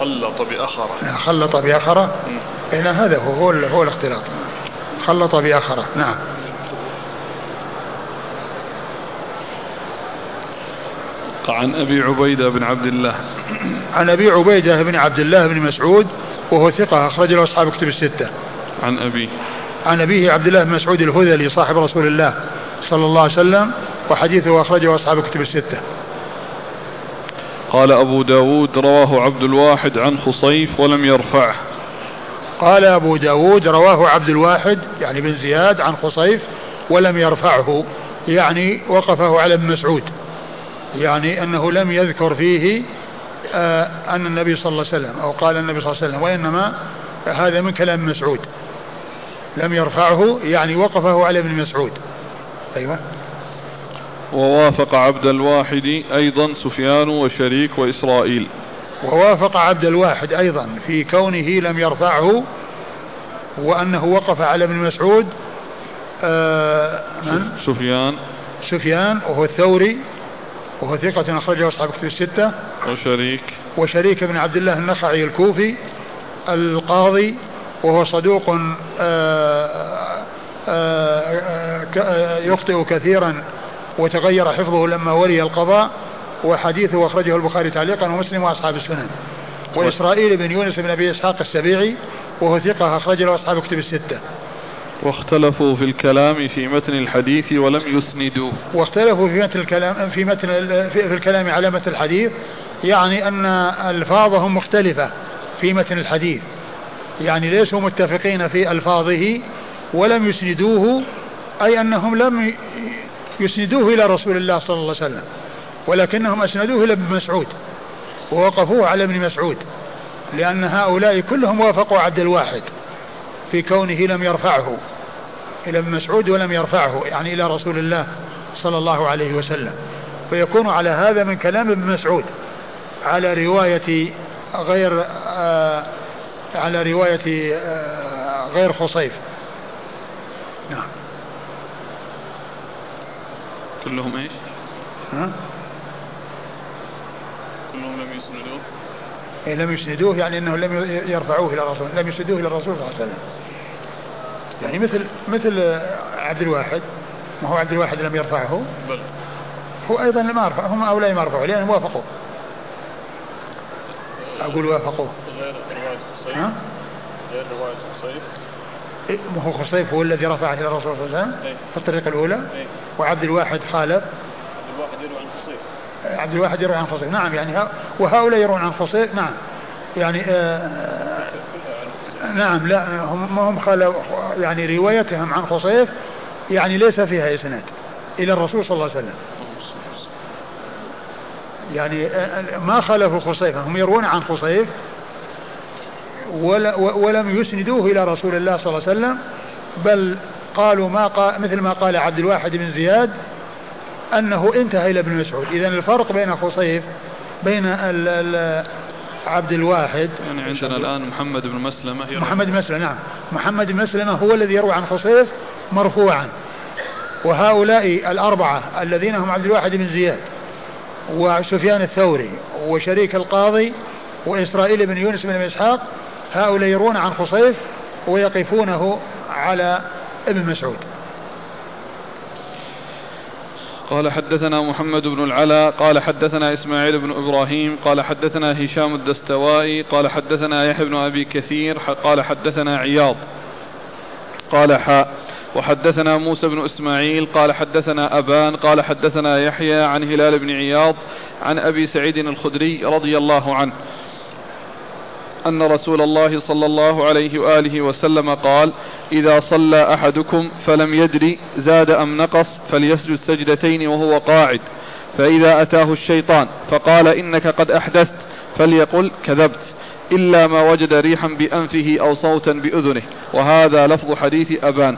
خلط بأخره. خلط بأخره. إن هذا هو هو, هو الاختلاط. خلط بأخره. نعم. عن أبي عبيدة بن عبد الله. عن أبي عبيدة بن عبد الله بن مسعود وهو ثقة أخرج له أصحاب كتب الستة. عن أبي. عن أبيه عبد الله بن مسعود الهذلي صاحب رسول الله صلى الله عليه وسلم وحديثه أخرجه أصحاب كتب الستة. قال أبو داود رواه عبد الواحد عن خصيف ولم يرفعه. قال أبو داود رواه عبد الواحد يعني بن زياد عن خصيف ولم يرفعه يعني وقفه على ابن مسعود. يعني أنه لم يذكر فيه آه أن النبي صلى الله عليه وسلم أو قال النبي صلى الله عليه وسلم وإنما هذا من كلام مسعود. لم يرفعه يعني وقفه على ابن مسعود. أيوة. ووافق عبد الواحد أيضا سفيان وشريك وإسرائيل. ووافق عبد الواحد أيضا في كونه لم يرفعه وأنه وقف على ابن مسعود. آه من؟ سفيان. سفيان وهو الثوري وهو ثقة أخرجه أصحاب كتب الستة. وشريك. وشريك بن عبد الله النخعي الكوفي القاضي وهو صدوق آه، آه، آه، يخطئ كثيرا وتغير حفظه لما ولي القضاء وحديثه أخرجه البخاري تعليقا ومسلم وأصحاب السنن. وإسرائيل بن يونس بن أبي إسحاق السبيعي وهو ثقة أخرج له أصحاب كتب الستة. واختلفوا في الكلام في متن الحديث ولم يسندوه واختلفوا في متن الكلام في متن في الكلام على متن الحديث يعني أن ألفاظهم مختلفة في متن الحديث. يعني ليسوا متفقين في ألفاظه ولم يسندوه أي أنهم لم يسندوه إلى رسول الله صلى الله عليه وسلم ولكنهم أسندوه إلى ابن مسعود ووقفوه على ابن مسعود لأن هؤلاء كلهم وافقوا عبد الواحد في كونه لم يرفعه إلى ابن مسعود ولم يرفعه يعني إلى رسول الله صلى الله عليه وسلم. فيكون على هذا من كلام ابن مسعود على رواية غير آه على رواية آه غير خصيف. نعم. كلهم إيش؟ ها؟ كلهم لم يسندوه؟ إيه لم يسندوه يعني إنه لم يرفعوه إلى الرسول لم يسندوه إلى الرسول صلى الله عليه وسلم يعني مثل مثل عبد الواحد ما هو عبد الواحد لم يرفعه بل هو أيضا ما رفع هم هؤلاء ما رفعوا لأنهم وافقوا أقول وافقوا غير رواية خصيف ها؟ غير رواية خصيف إيه، ما هو خصيف هو الذي رفعه إلى الرسول صلى الله عليه وسلم إيه. في الطريقة الأولى. إيه. وعبد الواحد خالف الواحد يروي عن خصيف. عبد الواحد يروي عن خصيف. نعم يعني ها وهؤلاء يروون عن خصيف نعم. يعني آه نعم لا هم هم يعني روايتهم عن خصيف يعني ليس فيها إسناد إلى الرسول صلى الله عليه وسلم. يعني آه، ما خالفوا خصيفا هم يروون عن خصيف ولم يسندوه إلى رسول الله صلى الله عليه وسلم بل قالوا ما قال مثل ما قال عبد الواحد بن زياد أنه انتهى إلى ابن مسعود. اذا الفرق بين خصيف بين ال ال عبد الواحد يعني عندنا الآن محمد بن مسلمة يروي. محمد بن مسلمة نعم. محمد بن مسلمة هو الذي يروي عن خصيف مرفوعا. وهؤلاء الأربعة الذين هم عبد الواحد بن زياد وسفيان الثوري وشريك القاضي وإسرائيل بن يونس بن إسحاق هؤلاء يرون عن خصيف ويقفونه على ابن مسعود. قال حدثنا محمد بن العلاء قال حدثنا إسماعيل بن إبراهيم قال حدثنا هشام الدستوائي قال حدثنا يحيى بن أبي كثير قال حدثنا عياض قال حاء وحدثنا موسى بن إسماعيل قال حدثنا أبان قال حدثنا يحيى عن هلال بن عياض عن أبي سعيد الخدري رضي الله عنه. أن رسول الله صلى الله عليه وآله وسلم قال إذا صلى أحدكم فلم يدري زاد أم نقص فليسجد سجدتين وهو قاعد فإذا أتاه الشيطان فقال إنك قد أحدثت فليقل كذبت إلا ما وجد ريحا بأنفه أو صوتا بأذنه. وهذا لفظ حديث أبان.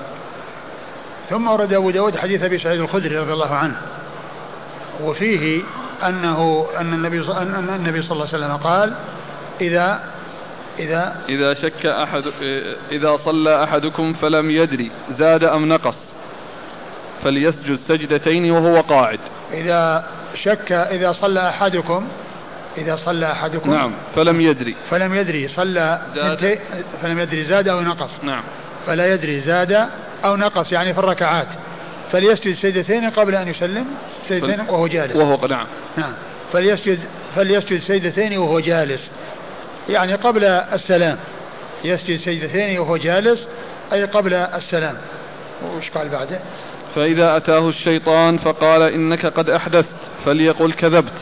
ثم ورد أبو داود حديث أبي سعيد الخدري رضي الله عنه. وفيه أنه أن النبي أن النبي صلى الله عليه وسلم قال إذا إذا إذا شك أحد إذا صلى أحدكم فلم يدري زاد أم نقص فليسجد سجدتين وهو قاعد. إذا شك إذا صلى أحدكم إذا صلى أحدكم نعم فلم يدري. فلم يدري صلى زاد. فلم يدري زاد أو نقص. نعم. فلا يدري زاد أو نقص يعني في الركعات. فليسجد سجدتين قبل أن يسلم سجدتين وهو جالس. وهو نعم. نعم. فليسجد فليسجد سجدتين وهو جالس. يعني قبل السلام. يسجد سجدتين وهو جالس أي قبل السلام. وش قال بعده؟ فإذا أتاه الشيطان فقال إنك قد أحدثت فليقل كذبت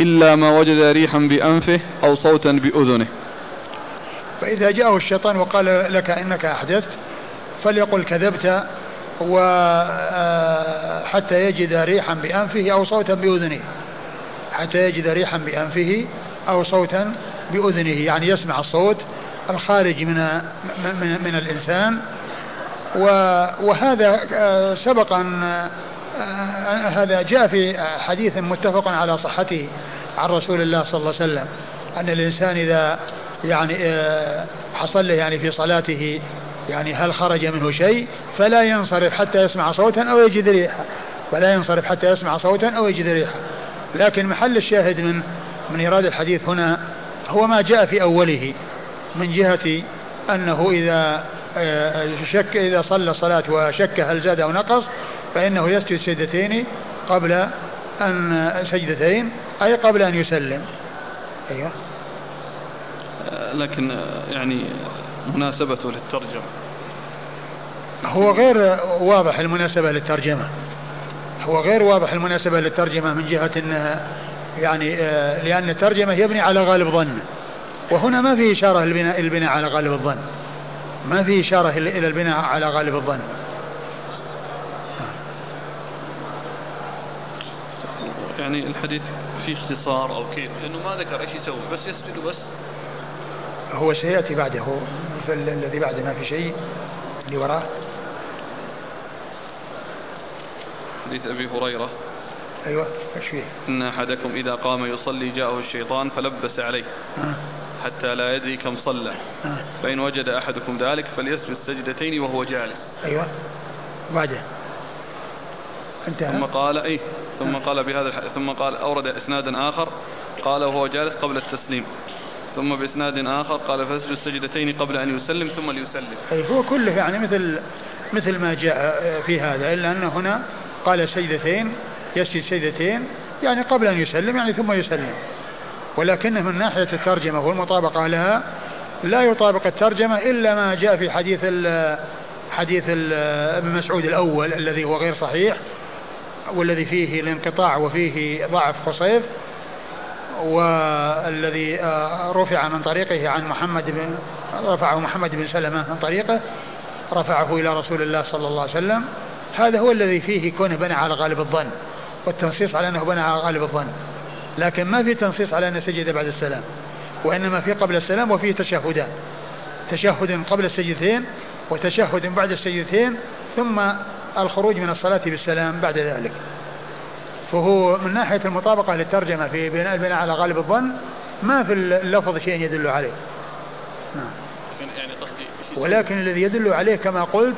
إلا ما وجد ريحا بأنفه أو صوتا بأذنه. فإذا جاءه الشيطان وقال لك إنك أحدثت فليقل كذبت وحتى آه، يجد ريحا بأنفه أو صوتا بأذنه. حتى يجد ريحا بأنفه أو صوتا بأذنه يعني يسمع الصوت الخارج من من, من الإنسان. وهذا آه، سبق أن آه، هذا جاء في حديث متفق على صحته عن رسول الله صلى الله عليه وسلم أن الإنسان إذا يعني آه، حصل له يعني في صلاته يعني هل خرج منه شيء فلا ينصرف حتى يسمع صوتا أو يجد ريحا. فلا ينصرف حتى يسمع صوتا أو يجد ريحا. لكن محل الشاهد من من إيراد الحديث هنا هو ما جاء في أوله من جهة أنه إذا آه، شك إذا صلى صلاة وشك هل زاد أو نقص فإنه يسجد سجدتين قبل أن سجدتين أي قبل أن يسلم. أيوه. آه، لكن آه، يعني مناسبته للترجمة. هو غير واضح المناسبة للترجمة. هو غير واضح المناسبة للترجمة من جهة أن يعني لأن الترجمة يبني على غالب ظن. وهنا ما في إشارة للبناء البناء على غالب الظن. ما في إشارة إلى البناء على غالب الظن. يعني الحديث فيه اختصار أو كيف؟ لأنه ما ذكر إيش يسوي بس يسجد بس هو سيأتي بعده. الذي بعده ما في شيء اللي وراه. حديث أبي هريرة. أيوة إيش فيه؟ إن أحدكم إذا قام يصلي جاءه الشيطان فلبس عليه آه. حتى لا يدري كم صلى. آه. فإن وجد أحدكم ذلك فليسجد سجدتين وهو جالس. أيوة. بعده. انتهى ثم قال أي ثم قال بهذا الح... ثم قال أورد إسنادا آخر قال وهو جالس قبل التسليم. ثم بإسناد آخر قال فاسجد السجدتين قبل أن يسلم ثم ليسلم. أي هو كله يعني مثل مثل ما جاء في هذا إلا أن هنا قال سجدتين يسجد سجدتين يعني قبل أن يسلم يعني ثم يسلم. ولكنه من ناحية الترجمة والمطابقة لها لا يطابق الترجمة إلا ما جاء في حديث ال حديث ابن مسعود الأول الذي هو غير صحيح والذي فيه الانقطاع وفيه ضعف خصيف والذي آه، رفع من طريقه عن محمد بن رفعه محمد بن سلمة من طريقه رفعه إلى رسول الله صلى الله عليه وسلم. هذا هو الذي فيه كونه بنى على غالب الظن. والتنصيص على أنه بنى على غالب الظن. لكن ما في تنصيص على أن سجد بعد السلام وإنما في قبل السلام وفيه تشهدان تشهد قبل السجدتين وتشهد بعد السجدتين ثم الخروج من الصلاة بالسلام بعد ذلك. فهو من ناحية المطابقة للترجمة في بناء البناء على غالب الظن ما في اللفظ شيء يدل عليه. نعم. يعني ولكن الذي يدل عليه كما قلت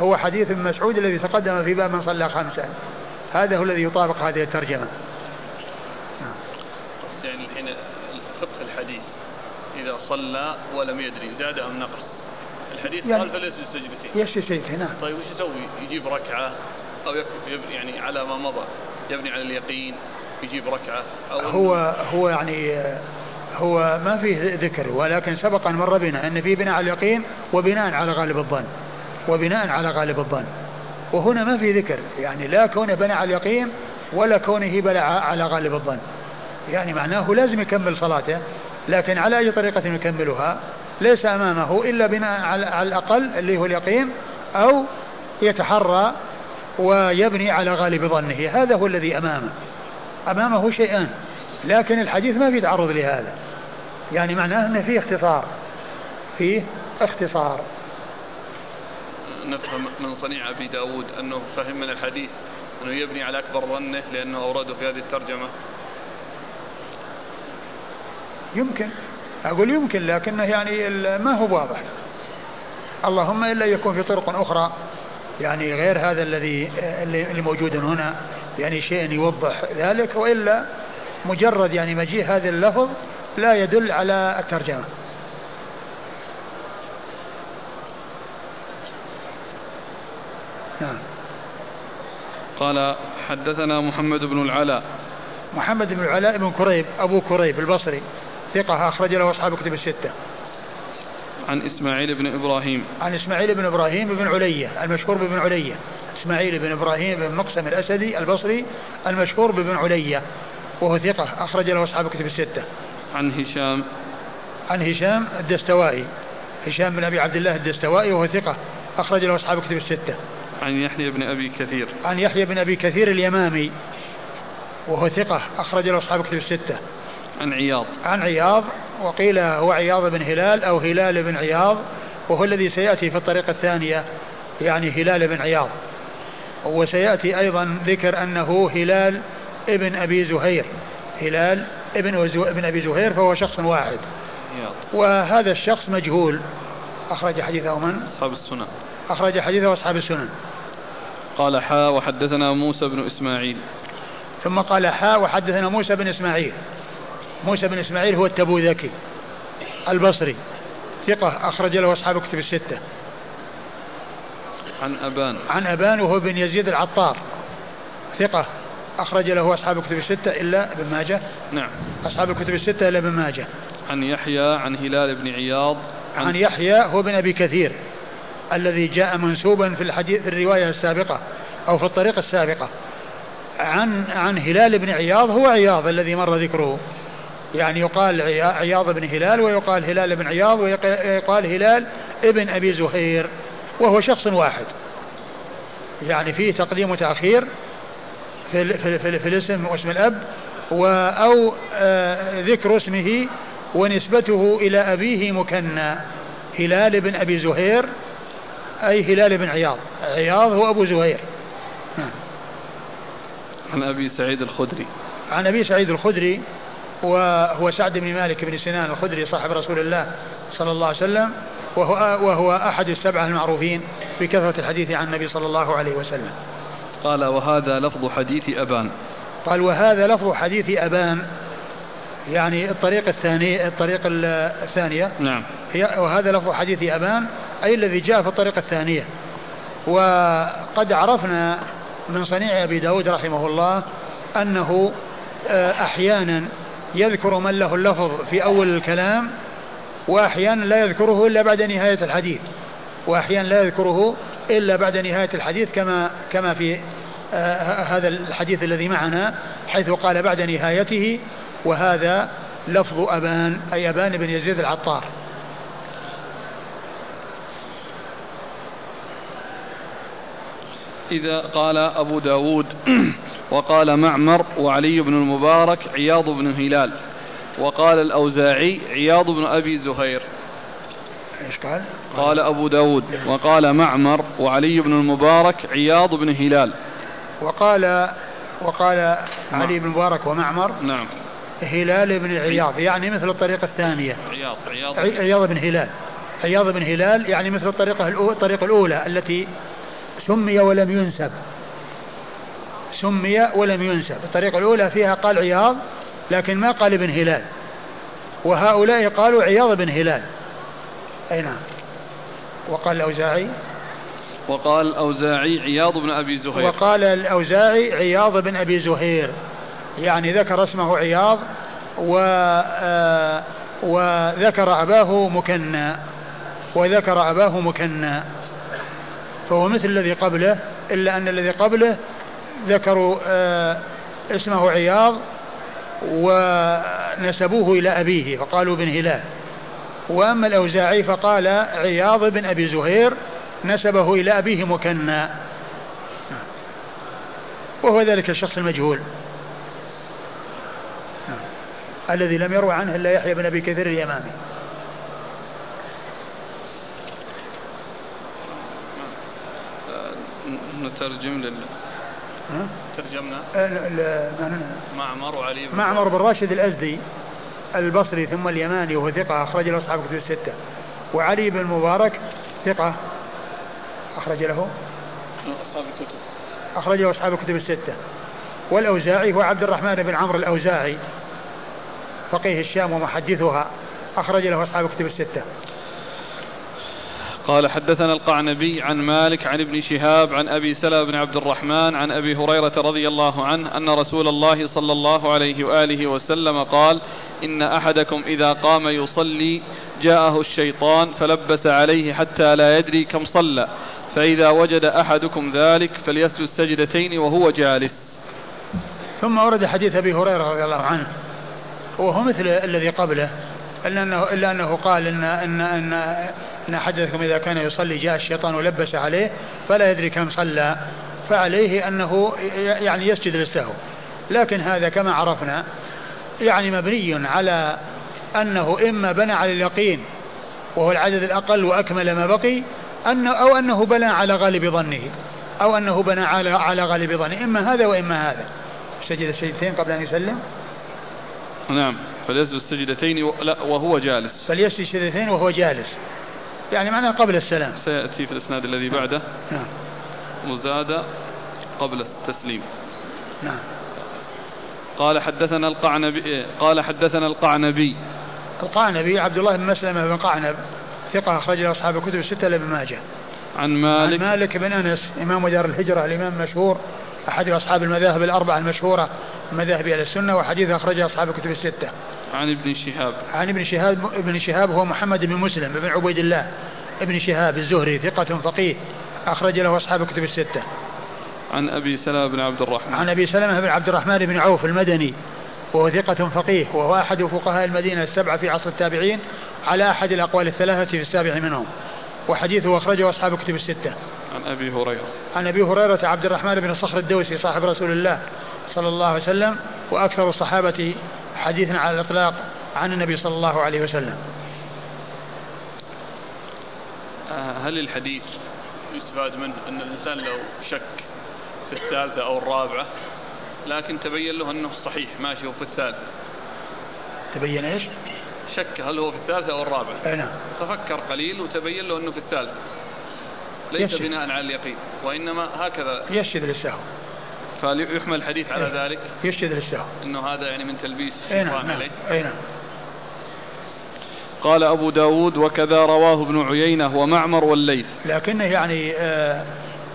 هو حديث ابن مسعود الذي تقدم في باب من صلى خمسا هذا هو الذي يطابق هذه الترجمة. يعني الحين فقه الحديث إذا صلى ولم يدري زاد أم نقص؟ الحديث يعني قال فليسجد سجدتين يسجد سجدتين نعم طيب وش يسوي؟ يجيب ركعة أو يكتب يعني على ما مضى. يبني على اليقين يجيب ركعة أو هو هو يعني هو ما فيه ذكر ولكن سبق أن مر بنا أن في بناء على اليقين وبناء على غالب الظن. وبناء على غالب الظن. وهنا ما في ذكر. يعني لا كونه بنى على اليقين ولا كونه بنى على غالب الظن. يعني معناه لازم يكمل صلاته لكن على أي طريقة يكملها؟ ليس أمامه إلا بناء على الأقل اللي هو اليقين أو يتحرى ويبني على غالب ظنه. هذا هو الذي أمامه. أمامه شيئان لكن الحديث ما في تعرض لهذا. يعني معناه أنه فيه اختصار فيه اختصار. نفهم من صنيع أبي داود أنه فهم من الحديث أنه يبني على أكبر ظنه لأنه أورده في هذه الترجمة. يمكن. أقول يمكن لكنه يعني ما هو واضح. اللهم إلا يكون في طرق أخرى يعني غير هذا الذي اللي موجود هنا يعني شيء يوضح ذلك وإلا مجرد يعني مجيء هذا اللفظ لا يدل على الترجمة. نعم. قال حدثنا محمد بن العلاء. محمد بن العلاء بن كريب أبو كريب البصري ثقة أخرج له أصحاب كتب الستة. عن إسماعيل بن إبراهيم. عن إسماعيل بن إبراهيم بن علية المشهور بابن علية. إسماعيل بن إبراهيم بن مقسم الأسدي البصري المشهور بابن علية وهو ثقة أخرج له أصحاب كتب الستة. عن هشام. عن هشام الدستوائي. هشام بن أبي عبد الله الدستوائي وهو ثقة أخرج له أصحاب كتب الستة. عن يحيى بن أبي كثير. عن يحيى بن أبي كثير اليمامي وهو ثقة أخرج له أصحاب كتب الستة. عن عياض. عن عياض وقيل هو عياض بن هلال أو هلال بن عياض وهو الذي سيأتي في الطريقة الثانية يعني هلال بن عياض. وسيأتي أيضا ذكر أنه هلال ابن أبي زهير. هلال ابن, ابن أبي زهير فهو شخص واحد. وهذا الشخص مجهول. أخرج حديثه من؟ أصحاب السنن. أخرج حديثه أصحاب السنن. قال حاء وحدثنا موسى بن إسماعيل. ثم قال حاء وحدثنا موسى بن إسماعيل. موسى بن إسماعيل هو التبوذكي البصري. ثقة أخرج له أصحاب كتب الستة. عن أبان. عن أبان وهو بن يزيد العطار. ثقة أخرج له أصحاب الكتب الستة إلا ابن ماجه. نعم. أصحاب الكتب الستة إلا ابن ماجه. عن يحيى عن هلال بن عياض. عن, عن يحيى هو بن أبي كثير. الذي جاء منسوبا في الحديث في الرواية السابقة أو في الطريقة السابقة. عن عن هلال بن عياض هو عياض الذي مر ذكره. يعني يقال عياض بن هلال ويقال هلال بن عياض ويقال هلال ابن أبي زهير وهو شخص واحد. يعني فيه تقديم وتأخير في, في, في, في الاسم واسم الأب أو آه ذكر اسمه ونسبته إلى أبيه مكنى هلال بن أبي زهير أي هلال بن عياض. عياض هو أبو زهير. عن أبي سعيد الخدري. عن أبي سعيد الخدري وهو سعد بن مالك بن سنان الخدري صاحب رسول الله صلى الله عليه وسلم وهو, وهو أحد السبعة المعروفين بكثرة الحديث عن النبي صلى الله عليه وسلم. قال وهذا لفظ حديث أبان. قال وهذا لفظ حديث أبان. يعني الطريق الثاني الطريق الثانية نعم. هي وهذا لفظ حديث أبان أي الذي جاء في الطريقة الثانية. وقد عرفنا من صنيع أبي داود رحمه الله أنه آه، أحيانا يذكر من له اللفظ في أول الكلام وأحيانا لا يذكره إلا بعد نهاية الحديث. وأحيانا لا يذكره إلا بعد نهاية الحديث كما كما في آه هذا الحديث الذي معنا حيث قال بعد نهايته وهذا لفظ أبان أي أبان بن يزيد العطار. إذا قال أبو داود وقال معمر وعلي بن المبارك عياض بن هلال. وقال الأوزاعي عياض بن أبي زهير. إيش قال؟ قال أبو داود وقال معمر وعلي بن المبارك عياض بن هلال. وقال وقال علي بن المبارك ومعمر. نعم. هلال بن عياض يعني مثل الطريقة الثانية. عياض عياض. عياض بن هلال. عياض بن هلال يعني مثل الطريقة الطريقة الأولى التي سمي ولم ينسب. سمي ولم ينسب. الطريقة الأولى فيها قال عياض لكن ما قال ابن هلال. وهؤلاء قالوا عياض بن هلال. أي نعم. وقال الأوزاعي؟ وقال الأوزاعي عياض بن أبي زهير. وقال الأوزاعي عياض بن أبي زهير. يعني ذكر اسمه عياض و آه وذكر أباه مكنى وذكر أباه مكنى. فهو مثل الذي قبله إلا أن الذي قبله ذكروا آه اسمه عياض ونسبوه إلى أبيه فقالوا بن هلال. وأما الأوزاعي فقال عياض بن أبي زهير نسبه إلى أبيه مكنى. وهو ذلك الشخص المجهول. الذي لم يروى عنه إلا يحيى بن أبي كثير اليمامي. نترجم لل ترجمنا؟ أه، معمر وعلي بن معمر بن راشد الأزدي البصري ثم اليماني وهو ثقة أخرج له أصحاب كتب الستة. وعلي بن المبارك ثقة أخرج له. أصحاب الكتب. أخرج له أصحاب الكتب الستة. والأوزاعي هو عبد الرحمن بن عمرو الأوزاعي. فقيه الشام ومحدثها. أخرج له أصحاب كتب الستة. قال حدثنا القعنبي عن مالك عن ابن شهاب عن أبي سلمة بن عبد الرحمن عن أبي هريرة رضي الله عنه أن رسول الله صلى الله عليه وآله وسلم قال إن أحدكم إذا قام يصلي جاءه الشيطان فلبس عليه حتى لا يدري كم صلى فإذا وجد أحدكم ذلك فليسجد سجدتين وهو جالس. ثم ورد حديث أبي هريرة رضي الله عنه. وهو مثل الذي قبله إلا انه إلا أنه قال ان ان ان إن احدكم إذا كان يصلي جاء الشيطان ولبس عليه فلا يدري كم صلى فعليه أنه يعني يسجد للسهو. لكن هذا كما عرفنا يعني مبني على أنه إما بنى على اليقين وهو العدد الأقل وأكمل ما بقي أنه أو أنه بنى على غالب ظنه أو أنه بنى على على غالب ظنه إما هذا وإما هذا. سجد السجدتين قبل أن يسلم. نعم. فليسجد السجدتين وهو جالس. فليسجد السجدتين وهو جالس. يعني معناه قبل السلام. سيأتي في الإسناد الذي بعده. نعم. مزاد قبل التسليم. نعم. قال حدثنا القعنبي قال حدثنا القعنبي. القعنبي عبد الله بن مسلمة بن قعنب ثقة أخرج أصحاب الكتب الستة لابن ماجه. عن مالك. عن مالك بن أنس إمام دار الهجرة الإمام المشهور أحد أصحاب المذاهب الأربعة المشهورة مذاهب أهل السنة وحديث أخرجه أصحاب الكتب الستة. عن ابن شهاب. عن ابن شهاب ابن شهاب هو محمد بن مسلم بن عبيد الله ابن شهاب الزهري ثقة فقيه أخرج له أصحاب الكتب الستة. عن أبي سلمة بن عبد الرحمن. عن أبي سلمة بن عبد الرحمن بن عوف المدني وهو ثقة فقيه وهو أحد فقهاء المدينة السبعة في عصر التابعين على أحد الأقوال الثلاثة في السابع منهم. وحديثه أخرجه أصحاب الكتب الستة. عن أبي هريرة. عن أبي هريرة عبد الرحمن بن صخر الدوسي صاحب رسول الله صلى الله عليه وسلم وأكثر الصحابة حديثا على الإطلاق عن النبي صلى الله عليه وسلم. آه، هل الحديث يستفاد منه أن الإنسان لو شك في الثالثة أو الرابعة لكن تبين له أنه صحيح ماشي هو في الثالثة؟ تبين إيش؟ شك هل هو في الثالثة أو الرابعة؟ أي نعم. تفكر قليل وتبين له أنه في الثالثة. ليس يشد. بناء على اليقين وإنما هكذا. يشد للسهو فيحمل الحديث على إيه. ذلك. يشهد للسهو إنه هذا يعني من تلبيس اي نعم عليه. اي نعم. قال أبو داود وكذا رواه ابن عيينة ومعمر والليث. لكنه يعني آه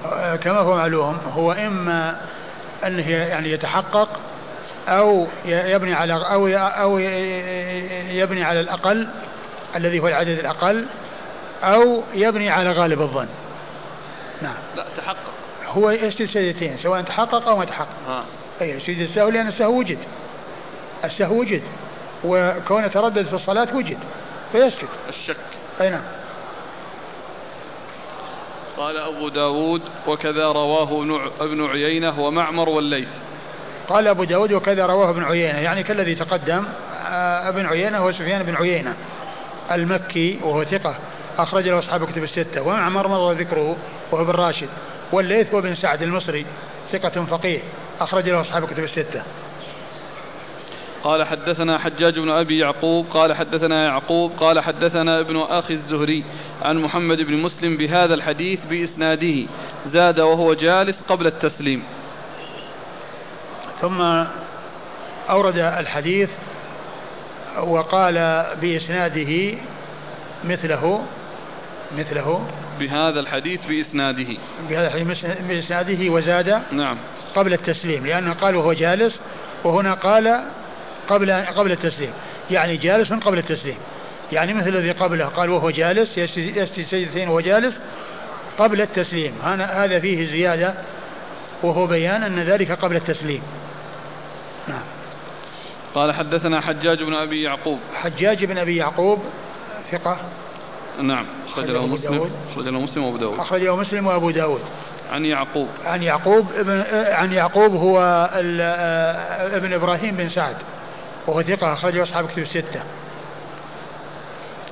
آه كما هو معلوم هو إما أنه يعني يتحقق أو يبني على أو أو يبني على الأقل الذي هو العدد الأقل أو يبني على غالب الظن. نعم. لا هو يسجد سجدتين سواء تحقق أو ما تحقق. ها. اي يسجد السهو لأن السهو وجد. السهو وجد. وكونه تردد في الصلاة وجد. فيسجد. الشك. أي نعم. قال أبو داود وكذا رواه ابن عيينة ومعمر والليث. قال أبو داود وكذا رواه ابن عيينة. يعني كالذي تقدم آه، ابن عيينة هو سفيان بن عيينة المكي وهو ثقة. أخرج له أصحاب كتب الستة. ومعمر مر ذكره وهو ابن راشد. والليث وابن سعد المصري ثقة فقيه أخرج له أصحاب الكتب الستة. قال حدثنا حجاج بن أبي يعقوب قال حدثنا يعقوب قال حدثنا ابن أخي الزهري عن محمد بن مسلم بهذا الحديث بإسناده زاد وهو جالس قبل التسليم. ثم أورد الحديث وقال بإسناده مثله مثله بهذا الحديث بإسناده. بهذا الحديث بإسناده وزاد نعم. قبل التسليم لأنه قال وهو جالس وهنا قال قبل قبل التسليم. يعني جالس قبل التسليم. يعني مثل الذي قبله قال وهو جالس يسجد سجدتين وهو جالس قبل التسليم. هذا فيه زيادة وهو بيان أن ذلك قبل التسليم. نعم. قال حدثنا حجاج بن أبي يعقوب. حجاج بن أبي يعقوب ثقة. نعم أخرج له مسلم أخرج له مسلم وأبو داود. أخرج له مسلم وأبو داود. عن يعقوب. عن يعقوب ابن عن يعقوب هو ابن إبراهيم بن سعد وهو ثقة أخرجه أصحاب كتب الستة.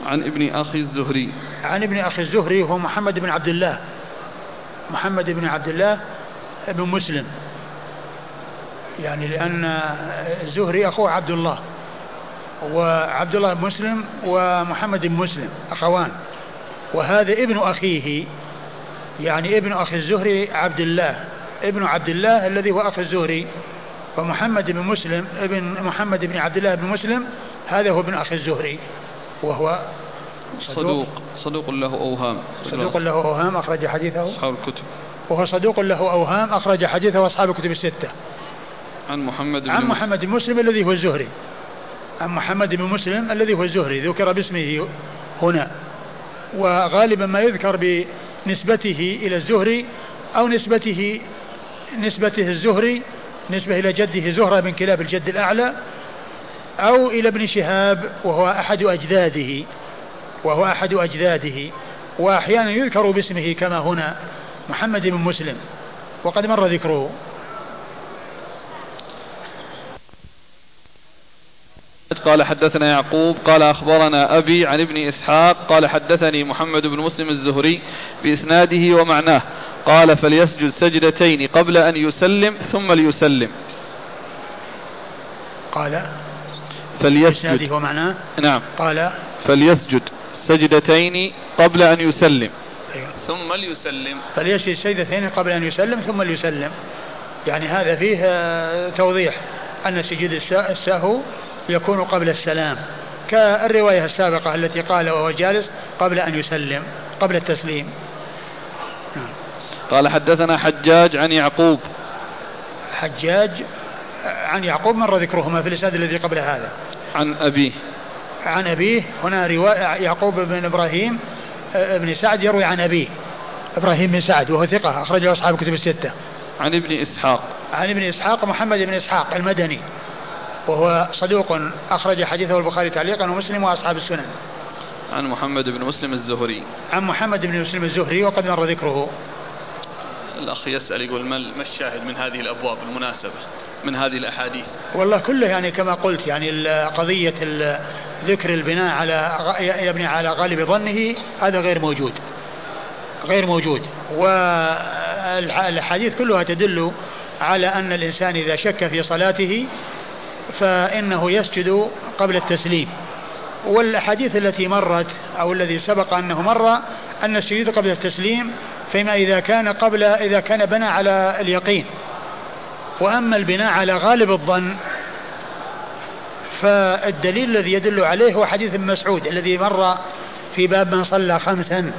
عن ابن أخي الزهري. عن ابن أخي الزهري هو محمد بن عبد الله. محمد بن عبد الله بن مسلم. يعني لأن الزهري أخوه عبد الله. وعبد الله بن مسلم ومحمد بن مسلم أخوان. وهذا ابن أخيه يعني ابن أخي الزهري عبد الله. ابن عبد الله الذي هو أخي الزهري. فمحمد بن مسلم ابن محمد بن عبد الله بن مسلم هذا هو ابن أخي الزهري. وهو صدوق صدوق له أوهام. صدوق له أوهام أخرج حديثه. أصحاب الكتب. وهو صدوق له أوهام أخرج حديثه أصحاب الكتب الستة. عن محمد بن عن محمد بن مسلم الذي هو الزهري. عن محمد بن مسلم الذي هو الزهري ذكر باسمه هنا. وغالبا ما يذكر بنسبته إلى الزهري أو نسبته نسبته الزهري نسبة إلى جده زهرة بن كلاب الجد الأعلى أو إلى ابن شهاب وهو أحد أجداده وهو أحد أجداده. وأحيانا يذكر باسمه كما هنا محمد بن مسلم. وقد مر ذكره. قال حدثنا يعقوب قال أخبرنا أبي عن ابن إسحاق قال حدثني محمد بن مسلم الزهري بإسناده ومعناه قال فليسجد سجدتين قبل أن يسلم ثم ليسلم. قال فليسجد. ومعناه نعم. قال فليسجد سجدتين قبل أن يسلم. أيوة. ثم ليسلم. فليسجد سجدتين قبل أن يسلم ثم ليسلم. يعني هذا فيه توضيح أن سجود السهو يكون قبل السلام كالرواية السابقة التي قال وهو جالس قبل أن يسلم قبل التسليم. نعم. قال حدثنا حجاج عن يعقوب. حجاج عن يعقوب مر ذكرهما في الإسناد الذي قبل هذا. عن أبيه. عن أبيه هنا رواية يعقوب بن إبراهيم بن سعد يروي عن أبيه. إبراهيم بن سعد وهو ثقة أخرجه أصحاب كتب الستة. عن ابن إسحاق. عن ابن إسحاق محمد بن إسحاق المدني. وهو صدوق أخرج حديثه البخاري تعليقا ومسلم وأصحاب السنن. عن محمد بن مسلم الزهري. عن محمد بن مسلم الزهري وقد مر ذكره. الأخ يسأل يقول ما الشاهد من هذه الأبواب المناسبة من هذه الأحاديث؟ والله كله يعني كما قلت يعني قضية ذكر البناء على يبني على غالب ظنه هذا غير موجود. غير موجود. والحديث كلها تدل على أن الإنسان إذا شك في صلاته فإنه يسجد قبل التسليم. والأحاديث التي مرت أو الذي سبق أنه مر أن السجود قبل التسليم فيما إذا كان قبل إذا كان بنى على اليقين. وأما البناء على غالب الظن فالدليل الذي يدل عليه هو حديث ابن مسعود الذي مر في باب من صلى خمسا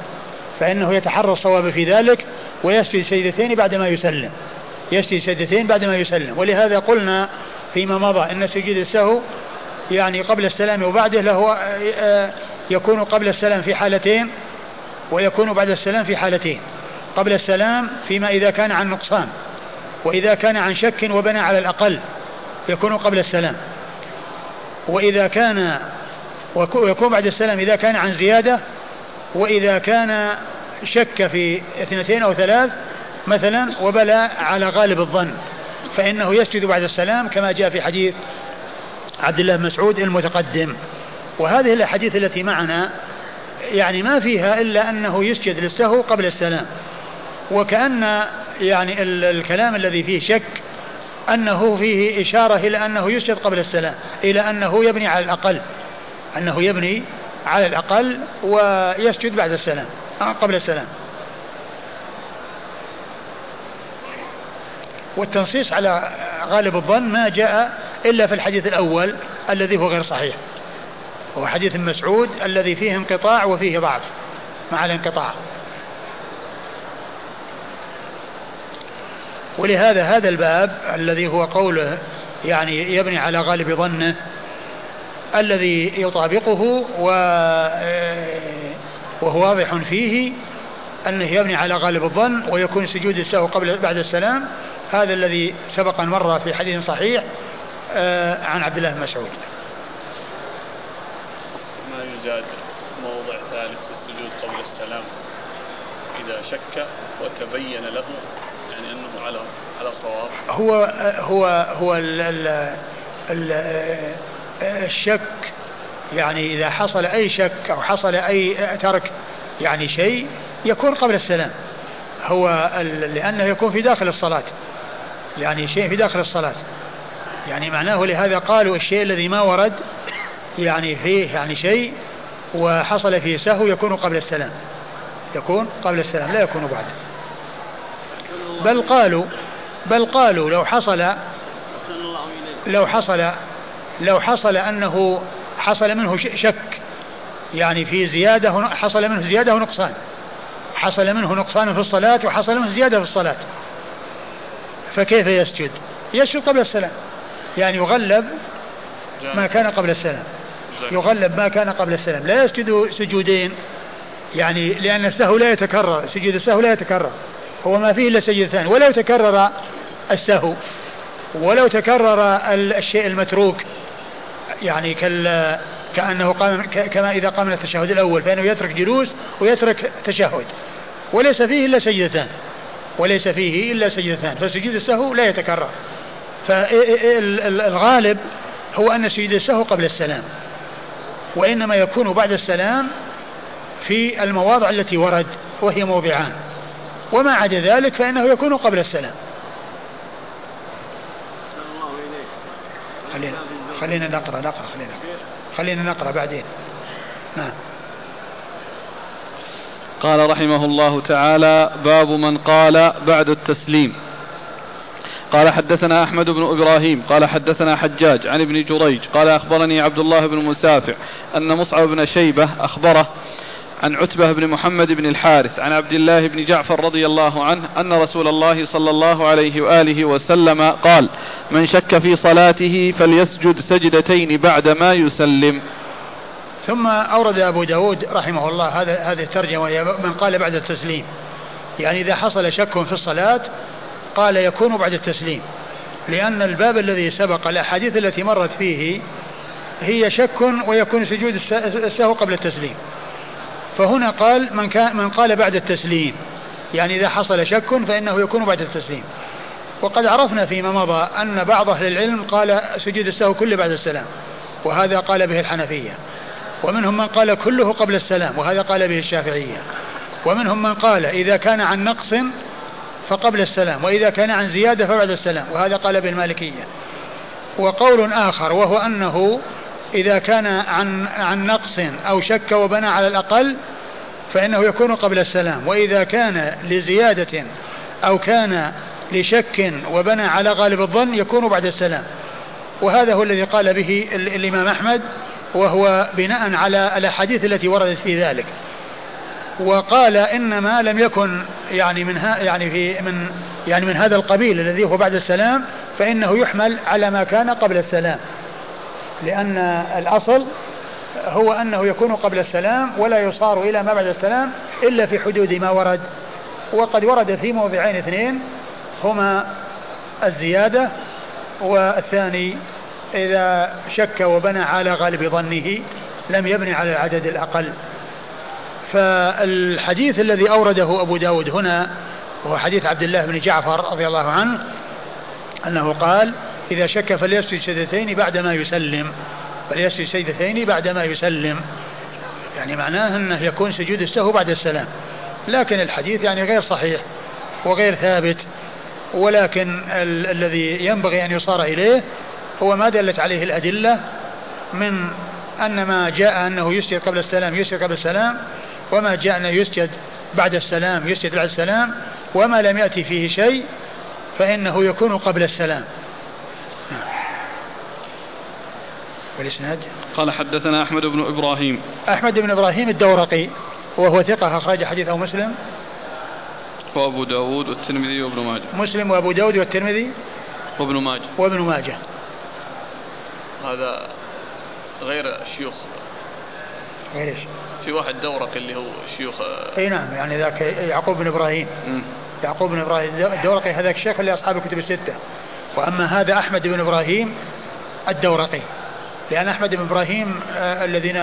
فإنه يتحرى الصواب في ذلك ويسجد سجدتين بعدما يسلم. يسجد سجدتين بعدما يسلم. ولهذا قلنا فيما مضى. أن سجود السهو يعني قبل السلام وبعده له آه، يكون قبل السلام في حالتين ويكون بعد السلام في حالتين. قبل السلام فيما إذا كان عن نقصان وإذا كان عن شك وبنى على الأقل يكون قبل السلام. وإذا كان ويكون بعد السلام إذا كان عن زيادة وإذا كان شك في اثنتين أو ثلاث مثلا وبلى على غالب الظن. فإنه يسجد بعد السلام كما جاء في حديث عبد الله بن مسعود المتقدم. وهذه الأحاديث التي معنا يعني ما فيها إلا أنه يسجد للسهو قبل السلام. وكأن يعني الكلام الذي فيه شك أنه فيه إشارة إلى أنه يسجد قبل السلام إلى أنه يبني على الأقل أنه يبني على الأقل ويسجد بعد السلام قبل السلام. والتنصيص على غالب الظن ما جاء إلا في الحديث الأول الذي هو غير صحيح. هو حديث مسعود الذي فيه انقطاع وفيه ضعف. مع الانقطاع. ولهذا هذا الباب الذي هو قوله يعني يبني على غالب ظنه الذي يطابقه و وهو واضح فيه أنه يبني على غالب الظن ويكون سجود السهو قبل بعد السلام. هذا الذي سبق أن مر في حديث صحيح آه، عن عبد الله بن مسعود. ما يزاد موضع ثالث في السجود قبل السلام؟ إذا شك وتبين له يعني أنه على على صواب. هو هو هو ال ال ال الشك يعني إذا حصل أي شك أو حصل أي ترك يعني شيء يكون قبل السلام. هو لأنه يكون في داخل الصلاة. يعني شيء في داخل الصلاة. يعني معناه لهذا قالوا الشيء الذي ما ورد يعني فيه يعني شيء وحصل فيه سهو يكون قبل السلام. يكون قبل السلام لا يكون بعد. بل قالوا بل قالوا لو حصل لو حصل لو حصل أنه حصل منه شك يعني في زيادة حصل منه زيادة ونقصان. حصل منه نقصان في الصلاة وحصل منه زيادة في الصلاة. فكيف يسجد؟ يسجد قبل السلام. يعني يغلب ما كان قبل السلام. يغلب ما كان قبل السلام. لا يسجد سجودين. يعني لأن السهو لا يتكرر. سجود السهو لا يتكرر. هو ما فيه إلا سجد ثاني ولو تكرر السهو ولو تكرر الشيء المتروك يعني كال كأنه قام كما إذا قام من التشهد الأول فإنه يترك جلوس ويترك تشهد. وليس فيه إلا سجدتان. وليس فيه إلا سجدتان. فسجود السهو لا يتكرر. فالغالب هو أن سجود السهو قبل السلام. وإنما يكون بعد السلام في المواضع التي ورد وهي موضعان. وما عدا ذلك فإنه يكون قبل السلام. خلينا خلينا نقرأ نقرأ خلينا خلينا نقرأ بعدين. نعم. قال رحمه الله تعالى باب من قال بعد التسليم. قال حدثنا أحمد بن إبراهيم قال حدثنا حجاج عن ابن جريج قال أخبرني عبد الله بن مسافع أن مصعب بن شيبة أخبره عن عتبة بن محمد بن الحارث عن عبد الله بن جعفر رضي الله عنه أن رسول الله صلى الله عليه وآله وسلم قال من شك في صلاته فليسجد سجدتين بعدما يسلم. ثم أورد أبو داود رحمه الله هذا هذه الترجمة من قال بعد التسليم. يعني إذا حصل شك في الصلاة قال يكون بعد التسليم لأن الباب الذي سبق الأحاديث التي مرت فيه هي شك ويكون سجود السهو قبل التسليم. فهنا قال من, كان من قال بعد التسليم. يعني إذا حصل شك فإنه يكون بعد التسليم. وقد عرفنا فيما مضى أن بعض أهل العلم قال سجود السهو كله بعد السلام وهذا قال به الحنفية. ومنهم من قال كله قبل السلام وهذا قال به الشافعية. ومنهم من قال إذا كان عن نقص فقبل السلام وإذا كان عن زيادة فبعد السلام وهذا قال به المالكية وقول آخر وهو أنه إذا كان عن عن نقص أو شك وبنى على الأقل فإنه يكون قبل السلام. وإذا كان لزيادة أو كان لشك وبنى على غالب الظن يكون بعد السلام. وهذا هو الذي قال به الإمام أحمد وهو بناء على الأحاديث التي وردت في ذلك. وقال إنما لم يكن يعني من يعني في من يعني من هذا القبيل الذي هو بعد السلام فإنه يحمل على ما كان قبل السلام. لأن الأصل هو أنه يكون قبل السلام ولا يصار إلى ما بعد السلام إلا في حدود ما ورد. وقد ورد في موضعين اثنين هما الزيادة والثاني إذا شك وبنى على غالب ظنه لم يبني على العدد الأقل. فالحديث الذي أورده أبو داود هنا وهو حديث عبد الله بن جعفر رضي الله عنه أنه قال إذا شك فليسجد سجدتين بعدما يسلم. فليسجد سجدتين بعدما يسلم. يعني معناه أنه يكون سجود السهو بعد السلام. لكن الحديث يعني غير صحيح وغير ثابت. ولكن ال- الذي ينبغي أن يصار إليه هو ما دلت عليه الأدلة من أن ما جاء أنه يسجد قبل السلام يسجد قبل السلام وما جاء أنه يسجد بعد السلام يسجد بعد السلام وما لم يأتي فيه شيء فإنه يكون قبل السلام. والإسناد قال حدثنا أحمد بن إبراهيم. أحمد بن إبراهيم الدورقي وهو ثقة أخرج حديثه مسلم. وأبو داود والترمذي وابن ماجه. مسلم وأبو داود والترمذي وابن ماجه. وابن ماجه. هذا غير شيوخ. غير إيش؟ في واحد دورق اللي هو شيوخ إي نعم يعني ذاك يعقوب بن إبراهيم. يعقوب بن إبراهيم الدورقي هذاك الشيخ اللي اصحاب الكتب الستة. وأما هذا أحمد بن إبراهيم الدورقي. لأن أحمد بن إبراهيم آه الذين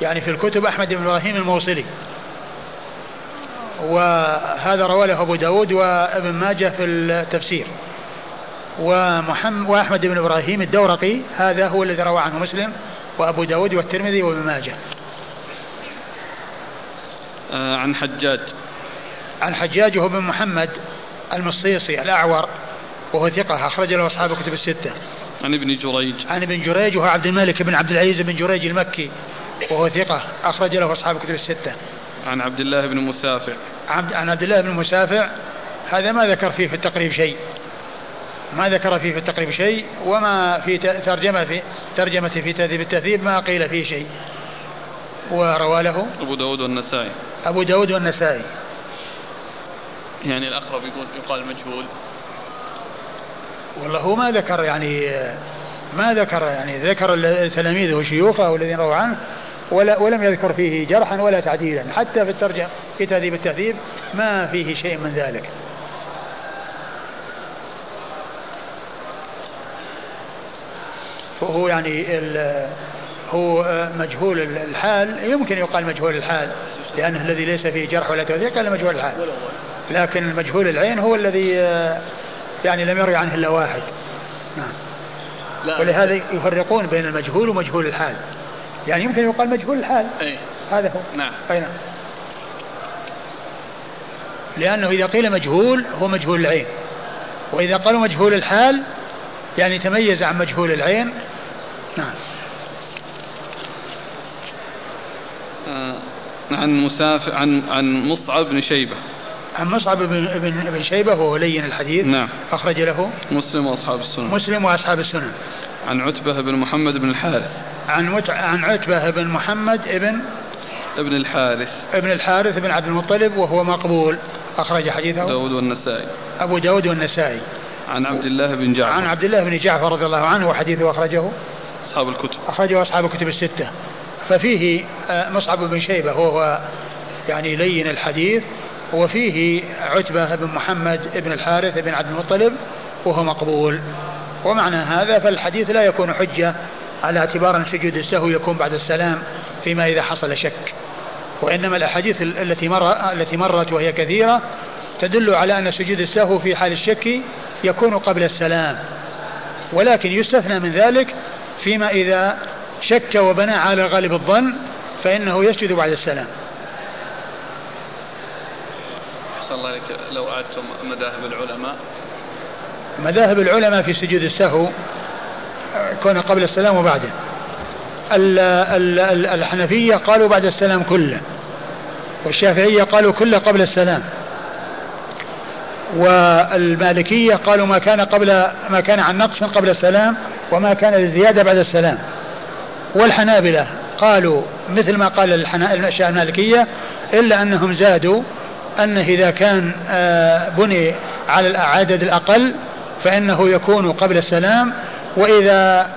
يعني في الكتب أحمد بن إبراهيم الموصلي. وهذا رواه له أبو داود وابن ماجه في التفسير. ومحمد وأحمد بن إبراهيم الدورقي هذا هو الذي روى عنه مسلم وأبو داود والترمذي وابن ماجه. آه عن حجاج. عن حجاج هو بن محمد المصيصي الأعور وهو ثقة أخرج له أصحاب الكتب الستة. عن ابن جريج. عن ابن جريج وهو عبد الملك بن عبد العزيز بن جريج المكي وهو ثقة أخرج له أصحاب الكتب الستة. عن عبد الله بن مسافع. عبد عن عبد الله بن مسافع هذا ما ذكر فيه في التقريب شيء. ما ذكر فيه في التقريب شيء وما في ترجمة في ترجمة في تهذيب التهذيب ما قيل فيه شيء. وروى له أبو داود والنسائي. أبو داود والنسائي. يعني الأقرب يقول يقال مجهول. والله هو ما ذكر يعني ما ذكر يعني ذكر تلاميذه وشيوخه الذين رووا عنه ولا ولم يذكر فيه جرحا ولا تعديلا حتى في الترجمة في تهذيب التهذيب ما فيه شيء من ذلك. وهو يعني هو مجهول الحال يمكن يقال مجهول الحال لأنه الذي ليس فيه جرح ولا توثيق قال مجهول الحال. لكن مجهول العين هو الذي يعني لم يروي عنه إلا واحد. نعم. لا. ولهذا يفرقون بين المجهول ومجهول الحال. يعني يمكن يقال مجهول الحال. أي. هذا هو. نعم. أي نعم. لأنه إذا قيل مجهول هو مجهول العين. وإذا قالوا مجهول الحال يعني تميز عن مجهول العين. نعم. آه عن مسافر عن عن مصعب بن شيبة. عن مصعب بن بن, بن شيبة وهو لين الحديث نعم. أخرج له مسلم وأصحاب السنن. مسلم وأصحاب السنن. عن عتبة بن محمد بن الحارث. عن مت... عن عتبة بن محمد ابن ابن الحارث. ابن الحارث بن عبد المطلب وهو مقبول. أخرج حديثه. داود والنسائي. أبو داود والنسائي. عن عبد الله بن جعفر. عن عبد الله بن جعفر رضي الله عنه وحديثه أخرجه. أصحاب الكتب. أخرجه أصحاب الكتب الستة. ففيه آه، مصعب بن شيبة وهو يعني لين الحديث. وفيه عتبة بن محمد بن الحارث بن عبد المطلب وهو مقبول. ومعنى هذا فالحديث لا يكون حجة على اعتبار أن سجود السهو يكون بعد السلام فيما إذا حصل شك. وإنما الأحاديث التي مر التي مرت وهي كثيرة تدل على أن سجود السهو في حال الشك يكون قبل السلام. ولكن يستثنى من ذلك فيما إذا شك وبنى على غالب الظن فإنه يسجد بعد السلام. أحسن الله عليك لو أعدتم مذاهب العلماء. مذاهب العلماء في سجود السهو كون قبل السلام وبعده. الحنفية قالوا بعد السلام كله والشافعية قالوا كله قبل السلام. والمالكية قالوا ما كان قبل ما كان عن نقص قبل السلام وما كان للزيادة بعد السلام. والحنابلة قالوا مثل ما قال الأشياء المالكية إلا أنهم زادوا أنه إذا كان آه، بني على العدد الأقل فإنه يكون قبل السلام وإذا